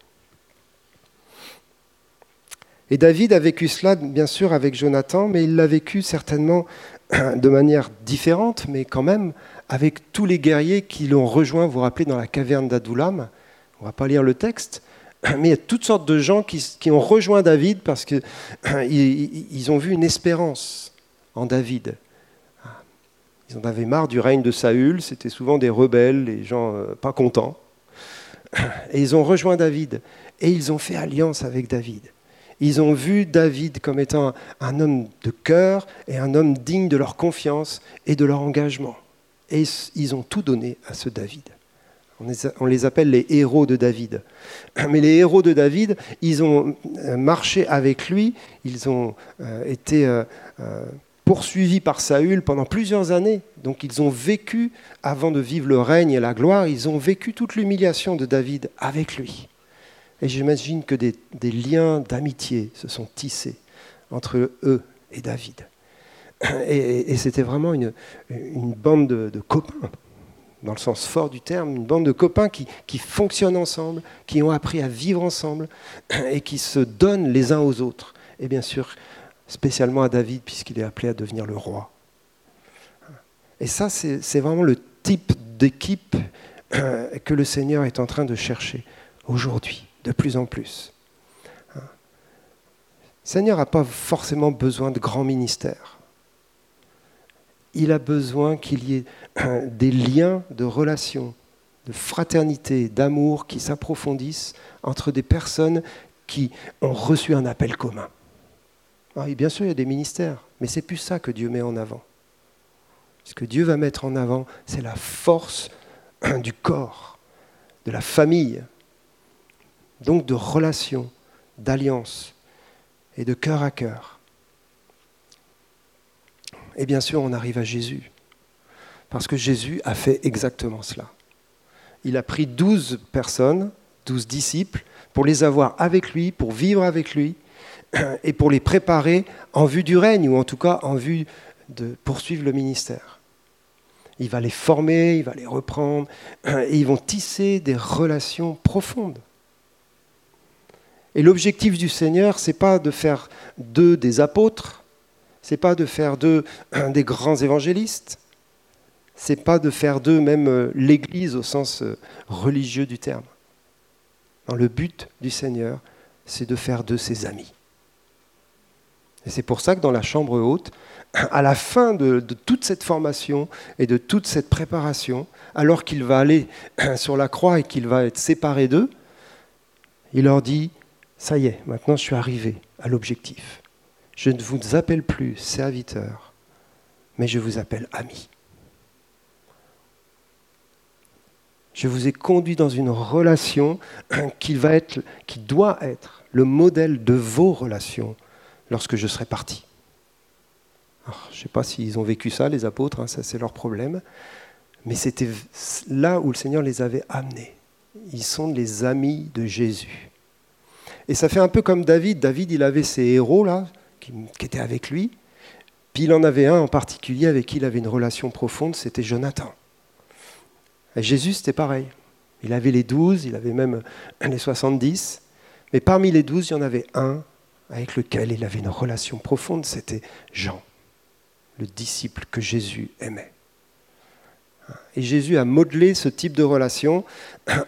Et David a vécu cela, bien sûr, avec Jonathan, mais il l'a vécu certainement de manière différente, mais quand même avec tous les guerriers qui l'ont rejoint, vous vous rappelez, dans la caverne d'Adoulam. On ne va pas lire le texte, mais il y a toutes sortes de gens qui, ont rejoint David parce qu'ils ils ont vu une espérance en David. Ils en avaient marre du règne de Saül, c'était souvent des rebelles, les gens euh, pas contents. Et ils ont rejoint David et ils ont fait alliance avec David. Ils ont vu David comme étant un homme de cœur et un homme digne de leur confiance et de leur engagement. Et ils ont tout donné à ce David. On les appelle les héros de David. Mais les héros de David, ils ont euh, marché avec lui, ils ont euh, été euh, poursuivis par Saül pendant plusieurs années. Donc ils ont vécu, avant de vivre le règne et la gloire, ils ont vécu toute l'humiliation de David avec lui. Et j'imagine que des, liens d'amitié se sont tissés entre eux et David. Et, c'était vraiment une, bande de, copains, dans le sens fort du terme, une bande de copains qui, qui fonctionnent ensemble, qui ont appris à vivre ensemble et qui se donnent les uns aux autres. Et bien sûr, spécialement à David, puisqu'il est appelé à devenir le roi. Et ça, c'est vraiment le type d'équipe que le Seigneur est en train de chercher aujourd'hui de plus en plus. Le Seigneur n'a pas forcément besoin de grands ministères. Il a besoin qu'il y ait des liens de relations, de fraternité, d'amour qui s'approfondissent entre des personnes qui ont reçu un appel commun. Ah bien sûr, il y a des ministères, mais c'est plus ça que Dieu met en avant. Ce que Dieu va mettre en avant, c'est la force du corps, de la famille, donc de relations, d'alliance et de cœur à cœur. Et bien sûr, on arrive à Jésus, parce que Jésus a fait exactement cela. Il a pris douze personnes, douze disciples, pour les avoir avec lui, pour vivre avec lui, et pour les préparer en vue du règne, ou en tout cas en vue de poursuivre le ministère. Il va les former, il va les reprendre, et ils vont tisser des relations profondes. Et l'objectif du Seigneur, c'est pas de faire d'eux des apôtres, c'est pas de faire d'eux des grands évangélistes, c'est pas de faire d'eux même euh, l'Église au sens euh, religieux du terme. le but du Seigneur, c'est de faire d'eux ses amis. Et c'est pour ça que dans la chambre haute, à la fin de, de, toute cette formation et de toute cette préparation, alors qu'il va aller sur la croix et qu'il va être séparé d'eux, il leur dit, ça y est, maintenant je suis arrivé à l'objectif. Je ne vous appelle plus serviteur, mais je vous appelle ami. Je vous ai conduit dans une relation qui, va être, qui doit être le modèle de vos relations lorsque je serai parti. je ne sais pas s'ils ont vécu ça, les apôtres, hein, ça c'est leur problème, mais c'était là où le Seigneur les avait amenés. Ils sont les amis de Jésus. Et ça fait un peu comme David. David, il avait ses héros là, qui, étaient avec lui. Puis il en avait un en particulier avec qui il avait une relation profonde, c'était Jonathan. Jésus, c'était pareil. Il avait les douze, il avait même les soixante-dix. Mais parmi les douze, il y en avait un avec lequel il avait une relation profonde, c'était Jean, le disciple que Jésus aimait. Et Jésus a modelé ce type de relation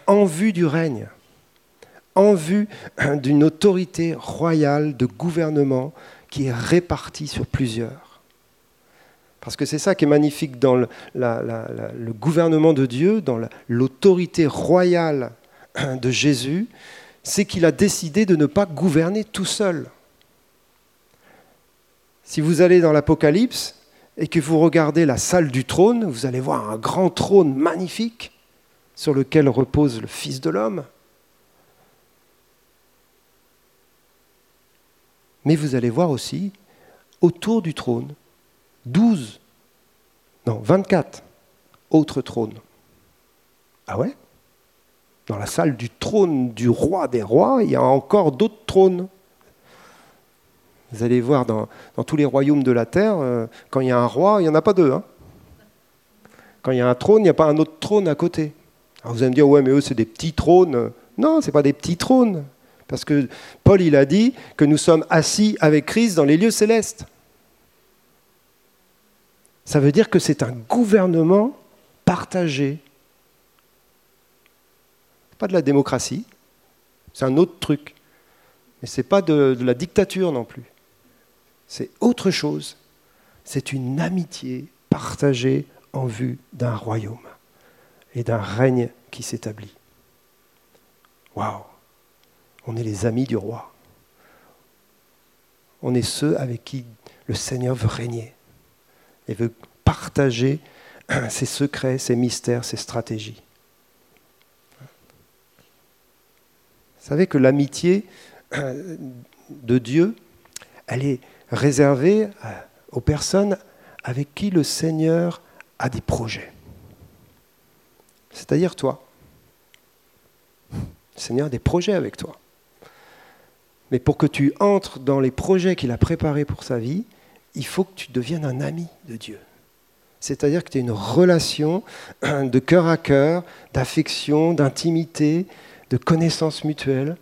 en vue du règne en vue d'une autorité royale de gouvernement qui est répartie sur plusieurs. Parce que c'est ça qui est magnifique dans le, gouvernement de Dieu, dans l'autorité royale de Jésus, c'est qu'il a décidé de ne pas gouverner tout seul. Si vous allez dans l'Apocalypse et que vous regardez la salle du trône, vous allez voir un grand trône magnifique sur lequel repose le Fils de l'homme. Mais vous allez voir aussi, autour du trône, douze Non, 24 autres trônes. Ah ouais? Dans la salle du trône du roi des rois, il y a encore d'autres trônes. Vous allez voir dans, tous les royaumes de la terre, euh, quand il y a un roi, il n'y en a pas deux. Hein. quand il y a un trône, il n'y a pas un autre trône à côté. Alors vous allez me dire, ouais, mais eux, c'est des petits trônes. Non, ce pas des petits trônes. Parce que Paul, il a dit que nous sommes assis avec Christ dans les lieux célestes. Ça veut dire que c'est un gouvernement partagé. Pas de la démocratie, c'est un autre truc. Mais ce n'est pas de, de la dictature non plus. C'est autre chose. C'est une amitié partagée en vue d'un royaume et d'un règne qui s'établit. Waouh On est les amis du roi. On est ceux avec qui le Seigneur veut régner et veut partager ses secrets, ses mystères, ses stratégies. Vous savez que l'amitié de Dieu, elle est réservée aux personnes avec qui le Seigneur a des projets. C'est-à-dire toi. Le Seigneur a des projets avec toi. Mais pour que tu entres dans les projets qu'il a préparés pour sa vie, il faut que tu deviennes un ami de Dieu. C'est-à-dire que tu as une relation de cœur à cœur, d'affection, d'intimité, de connaissance mutuelle,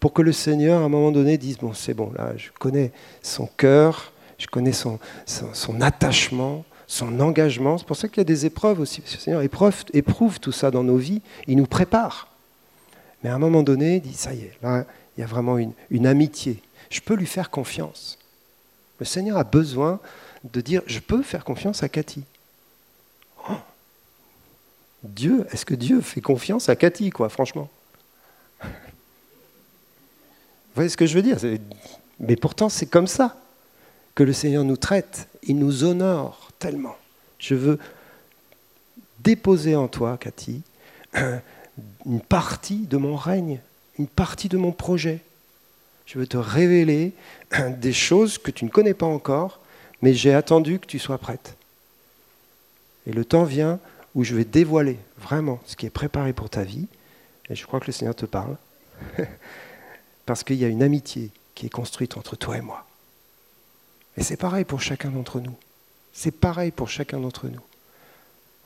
pour que le Seigneur, à un moment donné, dise, bon, c'est bon, là, je connais son cœur, je connais son, son, attachement, son engagement. C'est pour ça qu'il y a des épreuves aussi. Le Seigneur éprouve, éprouve tout ça dans nos vies, il nous prépare. Mais à un moment donné, il dit, ça y est, là, il y a vraiment une, amitié. Je peux lui faire confiance. Le Seigneur a besoin de dire je peux faire confiance à Cathy. Oh. Dieu, est-ce que Dieu fait confiance à Cathy, quoi, franchement? Vous voyez ce que je veux dire? Mais pourtant, c'est comme ça que le Seigneur nous traite. Il nous honore tellement. Je veux déposer en toi, Cathy, une partie de mon règne, une partie de mon projet. Je veux te révéler des choses que tu ne connais pas encore, mais j'ai attendu que tu sois prête. Et le temps vient où je vais dévoiler vraiment ce qui est préparé pour ta vie, et je crois que le Seigneur te parle, parce qu'il y a une amitié qui est construite entre toi et moi. Et c'est pareil pour chacun d'entre nous. C'est pareil pour chacun d'entre nous.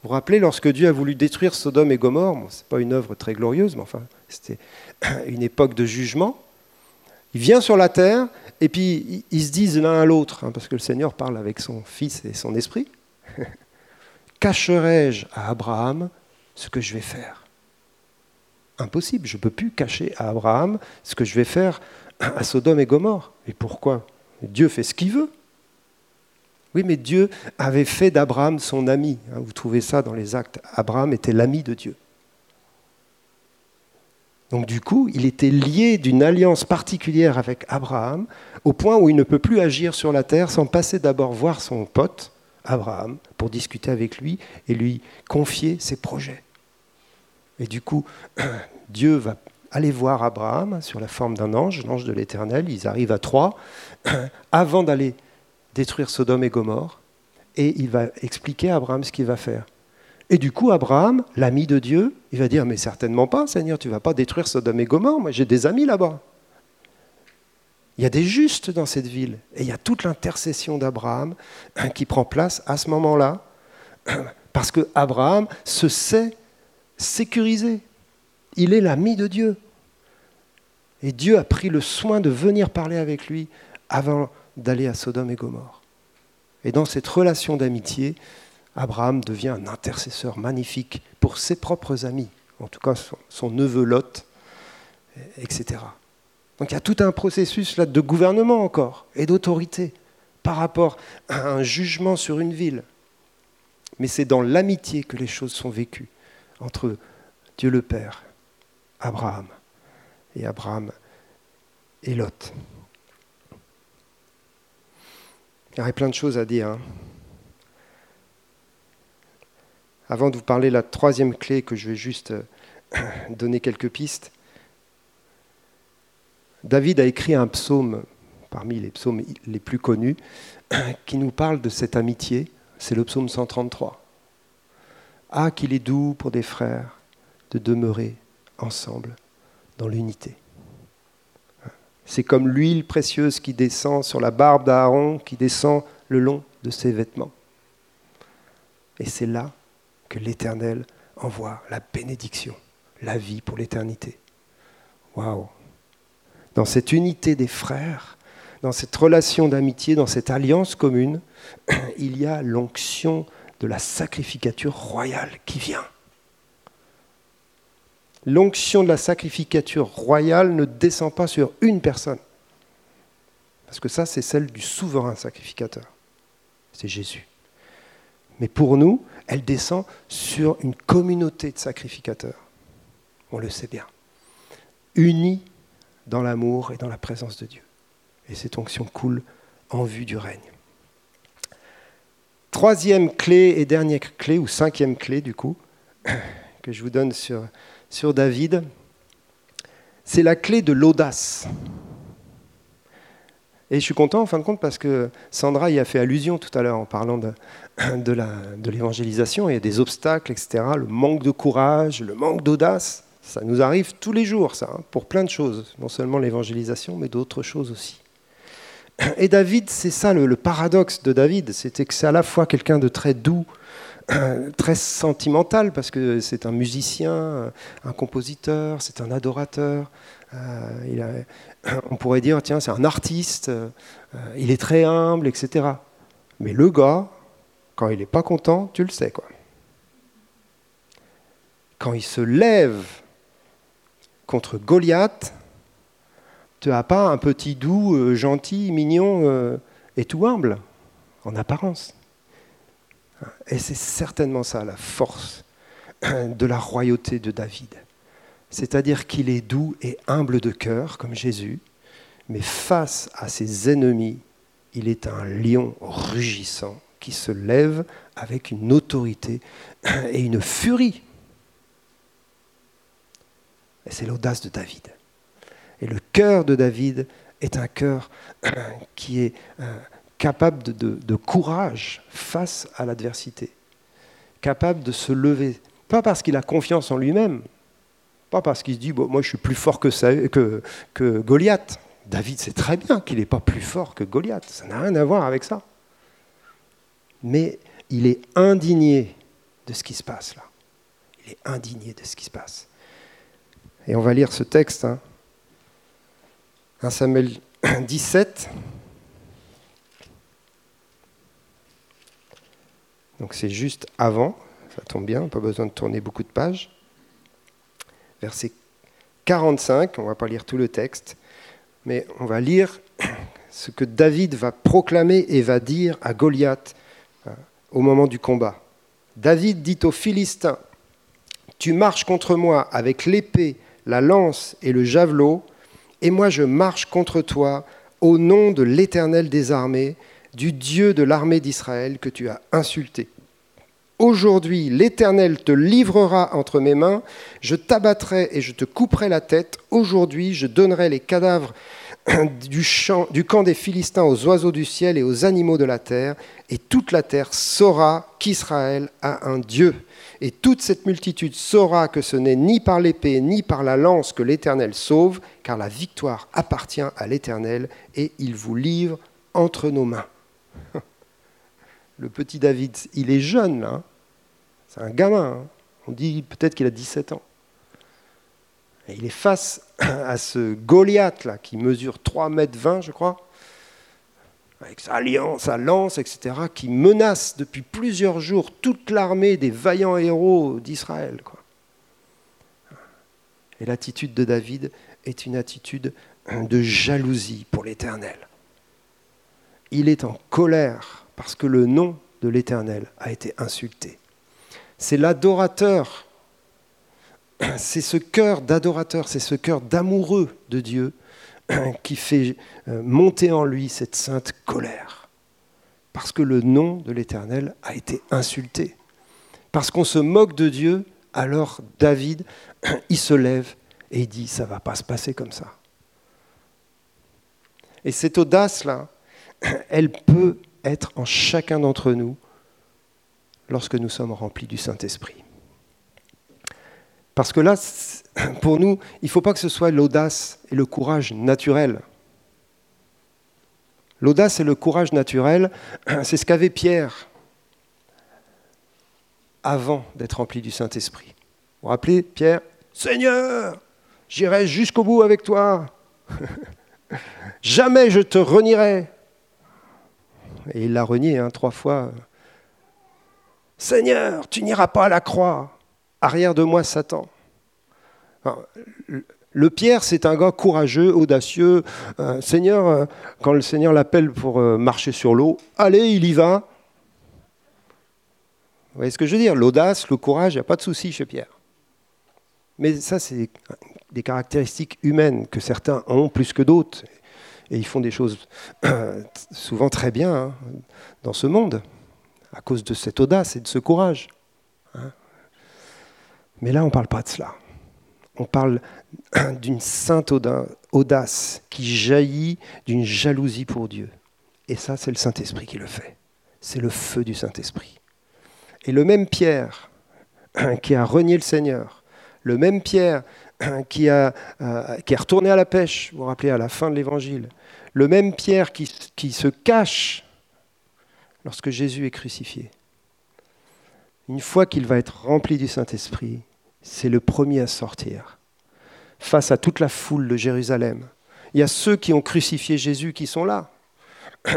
Vous vous rappelez, lorsque Dieu a voulu détruire Sodome et Gomorre, ce n'est pas une œuvre très glorieuse, mais enfin, c'était une époque de jugement, il vient sur la terre et puis ils se disent l'un à l'autre, hein, parce que le Seigneur parle avec son Fils et son Esprit. Cacherai-je à Abraham ce que je vais faire? Impossible, je ne peux plus cacher à Abraham ce que je vais faire à Sodome et Gomorre. Et pourquoi? Dieu fait ce qu'il veut. Oui, mais Dieu avait fait d'Abraham son ami. Hein, vous trouvez ça dans les actes. Abraham était l'ami de Dieu. Donc du coup, il était lié d'une alliance particulière avec Abraham, au point où il ne peut plus agir sur la terre sans passer d'abord voir son pote, Abraham, pour discuter avec lui et lui confier ses projets. Et du coup, Dieu va aller voir Abraham sur la forme d'un ange, l'ange de l'Éternel, ils arrivent à trois, avant d'aller détruire Sodome et Gomorre, et il va expliquer à Abraham ce qu'il va faire. Et du coup, Abraham, l'ami de Dieu, il va dire, mais certainement pas, Seigneur, tu ne vas pas détruire Sodome et Gomorre, moi j'ai des amis là-bas. Il y a des justes dans cette ville, et il y a toute l'intercession d'Abraham hein, qui prend place à ce moment-là, parce que Abraham se sait sécurisé. Il est l'ami de Dieu. Et Dieu a pris le soin de venir parler avec lui avant d'aller à Sodome et Gomorre. Et dans cette relation d'amitié, Abraham devient un intercesseur magnifique pour ses propres amis, en tout cas son, neveu Lot, etc. Donc il y a tout un processus là de gouvernement encore et d'autorité par rapport à un jugement sur une ville. Mais c'est dans l'amitié que les choses sont vécues entre Dieu le Père, Abraham, et Abraham et Lot. Il y aurait plein de choses à dire. Hein. Avant de vous parler de la troisième clé, que je vais juste euh, donner quelques pistes, David a écrit un psaume, parmi les psaumes les plus connus, qui nous parle de cette amitié, c'est le psaume 133. Ah, qu'il est doux pour des frères de demeurer ensemble dans l'unité. C'est comme l'huile précieuse qui descend sur la barbe d'Aaron, qui descend le long de ses vêtements. Et c'est là que l'Éternel envoie la bénédiction, la vie pour l'éternité. Waouh Dans cette unité des frères, dans cette relation d'amitié, dans cette alliance commune, il y a l'onction de la sacrificature royale qui vient. L'onction de la sacrificature royale ne descend pas sur une personne. Parce que ça, c'est celle du souverain sacrificateur. C'est Jésus. Mais pour nous, elle descend sur une communauté de sacrificateurs. On le sait bien. Unis dans l'amour et dans la présence de Dieu. Et cette onction coule en vue du règne. Troisième clé et dernière clé, ou cinquième clé du coup, que je vous donne sur, sur David, c'est la clé de l'audace. Et je suis content en fin de compte parce que Sandra y a fait allusion tout à l'heure en parlant de, de l'évangélisation. A des obstacles, etc. Le manque de courage, le manque d'audace. Ça nous arrive tous les jours, ça, hein, pour plein de choses. Non seulement l'évangélisation, mais d'autres choses aussi. Et David, c'est ça le, paradoxe de David, c'était que c'est à la fois quelqu'un de très doux, très sentimental, parce que c'est un musicien, un compositeur, c'est un adorateur. Euh, on pourrait dire, tiens, c'est un artiste, euh, il est très humble, etc. Mais le gars, quand il n'est pas content, tu le sais, quoi. Quand il se lève contre Goliath, tu n'as pas un petit doux, euh, gentil, mignon et tout humble, en apparence. Et c'est certainement ça la force de la royauté de David. C'est-à-dire qu'il est doux et humble de cœur, comme Jésus, mais face à ses ennemis, il est un lion rugissant qui se lève avec une autorité et une furie. Et c'est l'audace de David. Et le cœur de David est un cœur qui est euh, capable de, courage face à l'adversité, capable de se lever, pas parce qu'il a confiance en lui-même, pas parce qu'il se dit moi je suis plus fort que, Goliath. David sait très bien qu'il n'est pas plus fort que Goliath, ça n'a rien à voir avec ça. Mais il est indigné de ce qui se passe là. Il est indigné de ce qui se passe. Et on va lire ce texte. Hein. 1 Samuel 17. Donc c'est juste avant, ça tombe bien, pas besoin de tourner beaucoup de pages. Verset 45, on ne va pas lire tout le texte, mais on va lire ce que David va proclamer et va dire à Goliath euh, au moment du combat. David dit aux Philistins, Tu marches contre moi avec l'épée, la lance et le javelot, et moi je marche contre toi au nom de l'Éternel des armées, du Dieu de l'armée d'Israël que tu as insulté. Aujourd'hui, l'Éternel te livrera entre mes mains, je t'abattrai et je te couperai la tête. Aujourd'hui, je donnerai les cadavres du, camp des Philistins aux oiseaux du ciel et aux animaux de la terre, et toute la terre saura qu'Israël a un Dieu. Et toute cette multitude saura que ce n'est ni par l'épée ni par la lance que l'Éternel sauve, car la victoire appartient à l'Éternel, et il vous livre entre nos mains. Le petit David, il est jeune là, hein. c'est un gamin, hein. on dit peut-être qu'il a 17 ans. Et il est face à ce Goliath là, qui mesure 3 mètres 20, je crois, avec sa, alliance, sa lance, etc., qui menace depuis plusieurs jours toute l'armée des vaillants héros d'Israël. Et l'attitude de David est une attitude de jalousie pour l'Éternel. Il est en colère parce que le nom de l'Éternel a été insulté. C'est l'adorateur, c'est ce cœur d'adorateur, c'est ce cœur d'amoureux de Dieu qui fait euh, monter en lui cette sainte colère. Parce que le nom de l'Éternel a été insulté. Parce qu'on se moque de Dieu, alors David, il se lève et il dit, ça ne va pas se passer comme ça. Et cette audace-là, elle peut être en chacun d'entre nous lorsque nous sommes remplis du Saint-Esprit. Parce que là, pour nous, il ne faut pas que ce soit l'audace et le courage naturel. L'audace et le courage naturel, c'est ce qu'avait Pierre avant d'être rempli du Saint-Esprit. Vous vous rappelez, Pierre Seigneur, j'irai jusqu'au bout avec toi. Jamais je te renierai. Et il l'a renié hein, trois fois. Seigneur, tu n'iras pas à la croix. Arrière de moi, Satan. le Pierre, c'est un gars courageux, audacieux. Euh, Seigneur, euh, quand le Seigneur l'appelle pour euh, marcher sur l'eau, allez, il y va. Vous voyez ce que je veux dire? L'audace, le courage, il n'y a pas de souci chez Pierre. Mais ça, c'est des caractéristiques humaines que certains ont plus que d'autres. Et ils font des choses souvent très bien hein, dans ce monde, à cause de cette audace et de ce courage. Hein. Mais là, on ne parle pas de cela. On parle d'une sainte audace qui jaillit d'une jalousie pour Dieu. Et ça, c'est le Saint-Esprit qui le fait. C'est le feu du Saint-Esprit. Et le même Pierre qui a renié le Seigneur, le même Pierre qui, a, euh, qui est retourné à la pêche, vous vous rappelez, à la fin de l'Évangile, le même Pierre qui, se cache lorsque Jésus est crucifié. Une fois qu'il va être rempli du Saint-Esprit, c'est le premier à sortir face à toute la foule de Jérusalem. Il y a ceux qui ont crucifié Jésus qui sont là.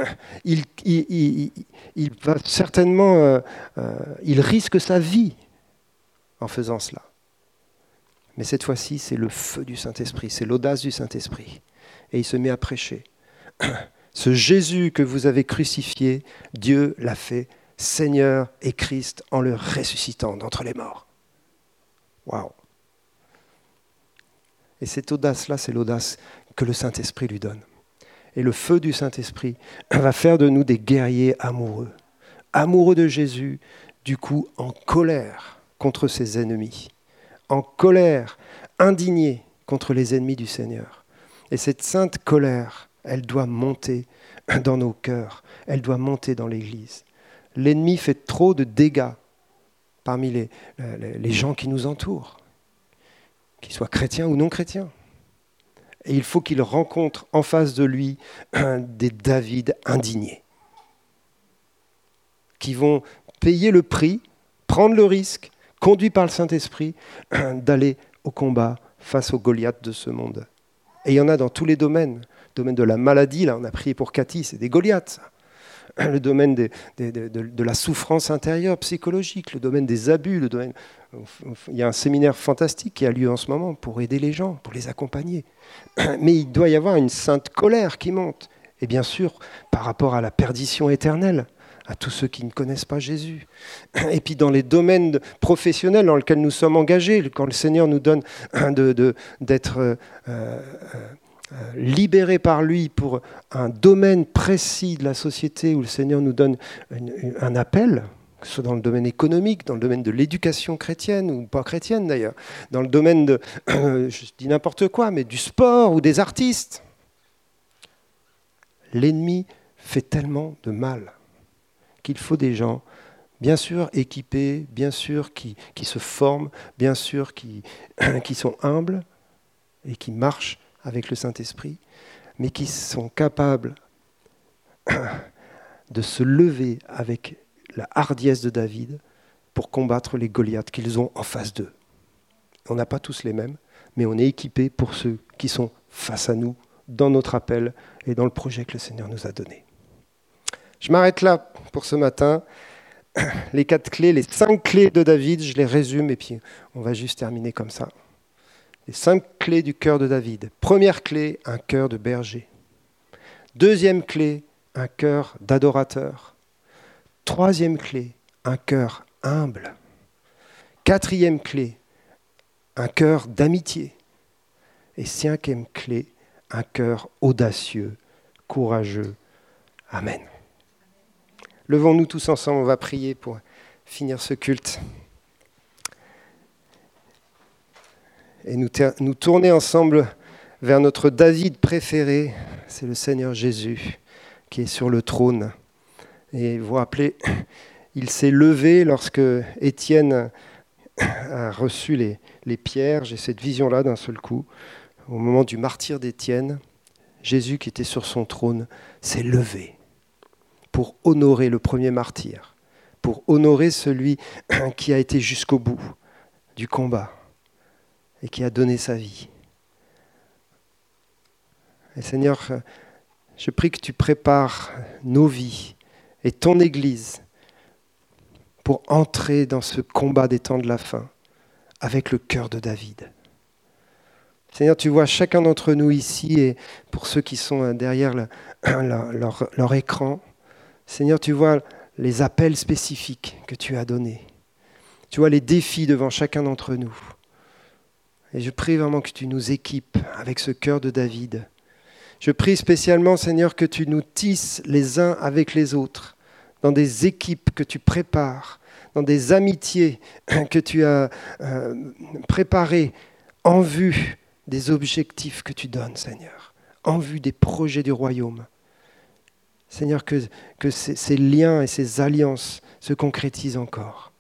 il, il, va certainement, euh, euh, il risque sa vie en faisant cela. Mais cette fois-ci, c'est le feu du Saint-Esprit, c'est l'audace du Saint-Esprit. Et il se met à prêcher. Ce Jésus que vous avez crucifié, Dieu l'a fait Seigneur et Christ en le ressuscitant d'entre les morts. Waouh! Et cette audace-là, c'est l'audace que le Saint-Esprit lui donne et le feu du Saint-Esprit va faire de nous des guerriers amoureux. Amoureux de Jésus, du coup en colère contre ses ennemis, en colère, indignés contre les ennemis du Seigneur. Et cette sainte colère, elle doit monter dans nos cœurs, elle doit monter dans l'Église. L'ennemi fait trop de dégâts parmi les, les gens qui nous entourent, qu'ils soient chrétiens ou non chrétiens. Et il faut qu'il rencontre en face de lui des David indignés, qui vont payer le prix, prendre le risque, conduit par le Saint-Esprit, d'aller au combat face aux Goliaths de ce monde. Et il y en a dans tous les domaines. Le domaine de la maladie, là on a prié pour Cathy, c'est des Goliaths. Le domaine de, la souffrance intérieure, psychologique, le domaine des abus, il y a un séminaire fantastique qui a lieu en ce moment pour aider les gens, pour les accompagner. Mais il doit y avoir une sainte colère qui monte. Et bien sûr, par rapport à la perdition éternelle, à tous ceux qui ne connaissent pas Jésus. Et puis dans les domaines professionnels dans lesquels nous sommes engagés, quand le Seigneur nous donne d'être euh, euh, libérés par lui pour un domaine précis de la société où le Seigneur nous donne un appel, que ce soit dans le domaine économique, dans le domaine de l'éducation chrétienne ou pas chrétienne d'ailleurs, dans le domaine de, je dis n'importe quoi, mais du sport ou des artistes. L'ennemi fait tellement de mal qu'il faut des gens, bien sûr équipés, bien sûr qui, se forment, bien sûr qui, sont humbles et qui marchent avec le Saint-Esprit, mais qui sont capables de se lever avec la hardiesse de David pour combattre les Goliaths qu'ils ont en face d'eux. On n'a pas tous les mêmes, mais on est équipé pour ceux qui sont face à nous dans notre appel et dans le projet que le Seigneur nous a donné. Je m'arrête là pour ce matin. Les quatre clés, les cinq clés de David, je les résume et puis on va juste terminer comme ça. Les cinq clés du cœur de David. Première clé, un cœur de berger. Deuxième clé, un cœur d'adorateur. Troisième clé, un cœur humble. Quatrième clé, un cœur d'amitié. Et cinquième clé, un cœur audacieux, courageux. Amen. Levons-nous tous ensemble, on va prier pour finir ce culte. Et nous, tourner ensemble vers notre David préféré, c'est le Seigneur Jésus qui est sur le trône. Et vous vous rappelez, il s'est levé lorsque Étienne a reçu les, les pierres. J'ai cette vision-là d'un seul coup. Au moment du martyr d'Étienne, Jésus qui était sur son trône s'est levé pour honorer le premier martyr, pour honorer celui qui a été jusqu'au bout du combat et qui a donné sa vie. Seigneur, je prie que tu prépares nos vies et ton Église pour entrer dans ce combat des temps de la fin avec le cœur de David. Seigneur, tu vois chacun d'entre nous ici et pour ceux qui sont derrière leur écran, Seigneur, tu vois les appels spécifiques que tu as donnés. Tu vois les défis devant chacun d'entre nous. Et je prie vraiment que tu nous équipes avec ce cœur de David. Je prie spécialement, Seigneur, que tu nous tisses les uns avec les autres, dans des équipes que tu prépares, dans des amitiés que tu as euh, préparées en vue des objectifs que tu donnes, Seigneur, en vue des projets du royaume. Seigneur, que, ces, liens et ces alliances se concrétisent encore,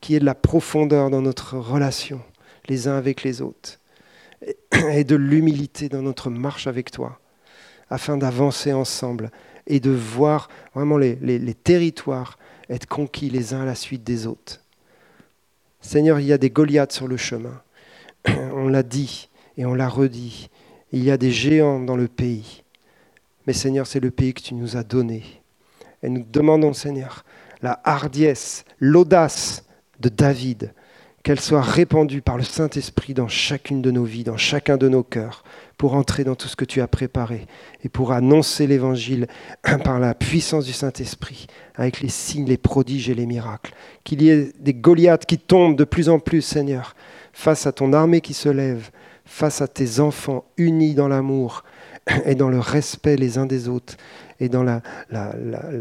qu'il y ait de la profondeur dans notre relation les uns avec les autres, et de l'humilité dans notre marche avec toi, afin d'avancer ensemble et de voir vraiment les, territoires être conquis les uns à la suite des autres. Seigneur, il y a des Goliaths sur le chemin. On l'a dit et on l'a redit. Il y a des géants dans le pays. Mais Seigneur, c'est le pays que tu nous as donné. Et nous demandons, Seigneur, la hardiesse, l'audace de David qu'elle soit répandue par le Saint-Esprit dans chacune de nos vies, dans chacun de nos cœurs, pour entrer dans tout ce que tu as préparé et pour annoncer l'Évangile par la puissance du Saint-Esprit, avec les signes, les prodiges et les miracles. Qu'il y ait des Goliaths qui tombent de plus en plus, Seigneur, face à ton armée qui se lève, face à tes enfants unis dans l'amour et dans le respect les uns des autres et dans la,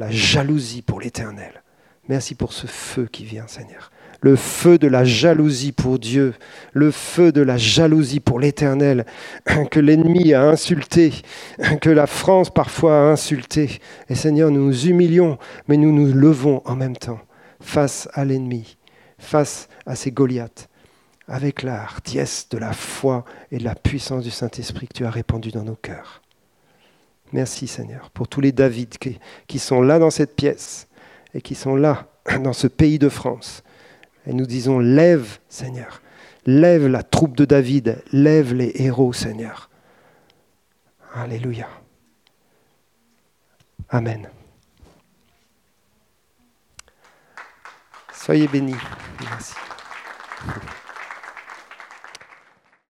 jalousie pour l'éternel. Merci pour ce feu qui vient, Seigneur le feu de la jalousie pour Dieu, le feu de la jalousie pour l'Éternel, que l'ennemi a insulté, que la France parfois a insulté. Et Seigneur, nous nous humilions, mais nous nous levons en même temps face à l'ennemi, face à ces Goliaths, avec la hardiesse de la foi et de la puissance du Saint-Esprit que tu as répandu dans nos cœurs. Merci Seigneur pour tous les David qui, qui sont là dans cette pièce et qui sont là dans ce pays de France et nous disons, lève, Seigneur, lève la troupe de David, lève les héros, Seigneur. Alléluia. Amen. Soyez bénis. Merci.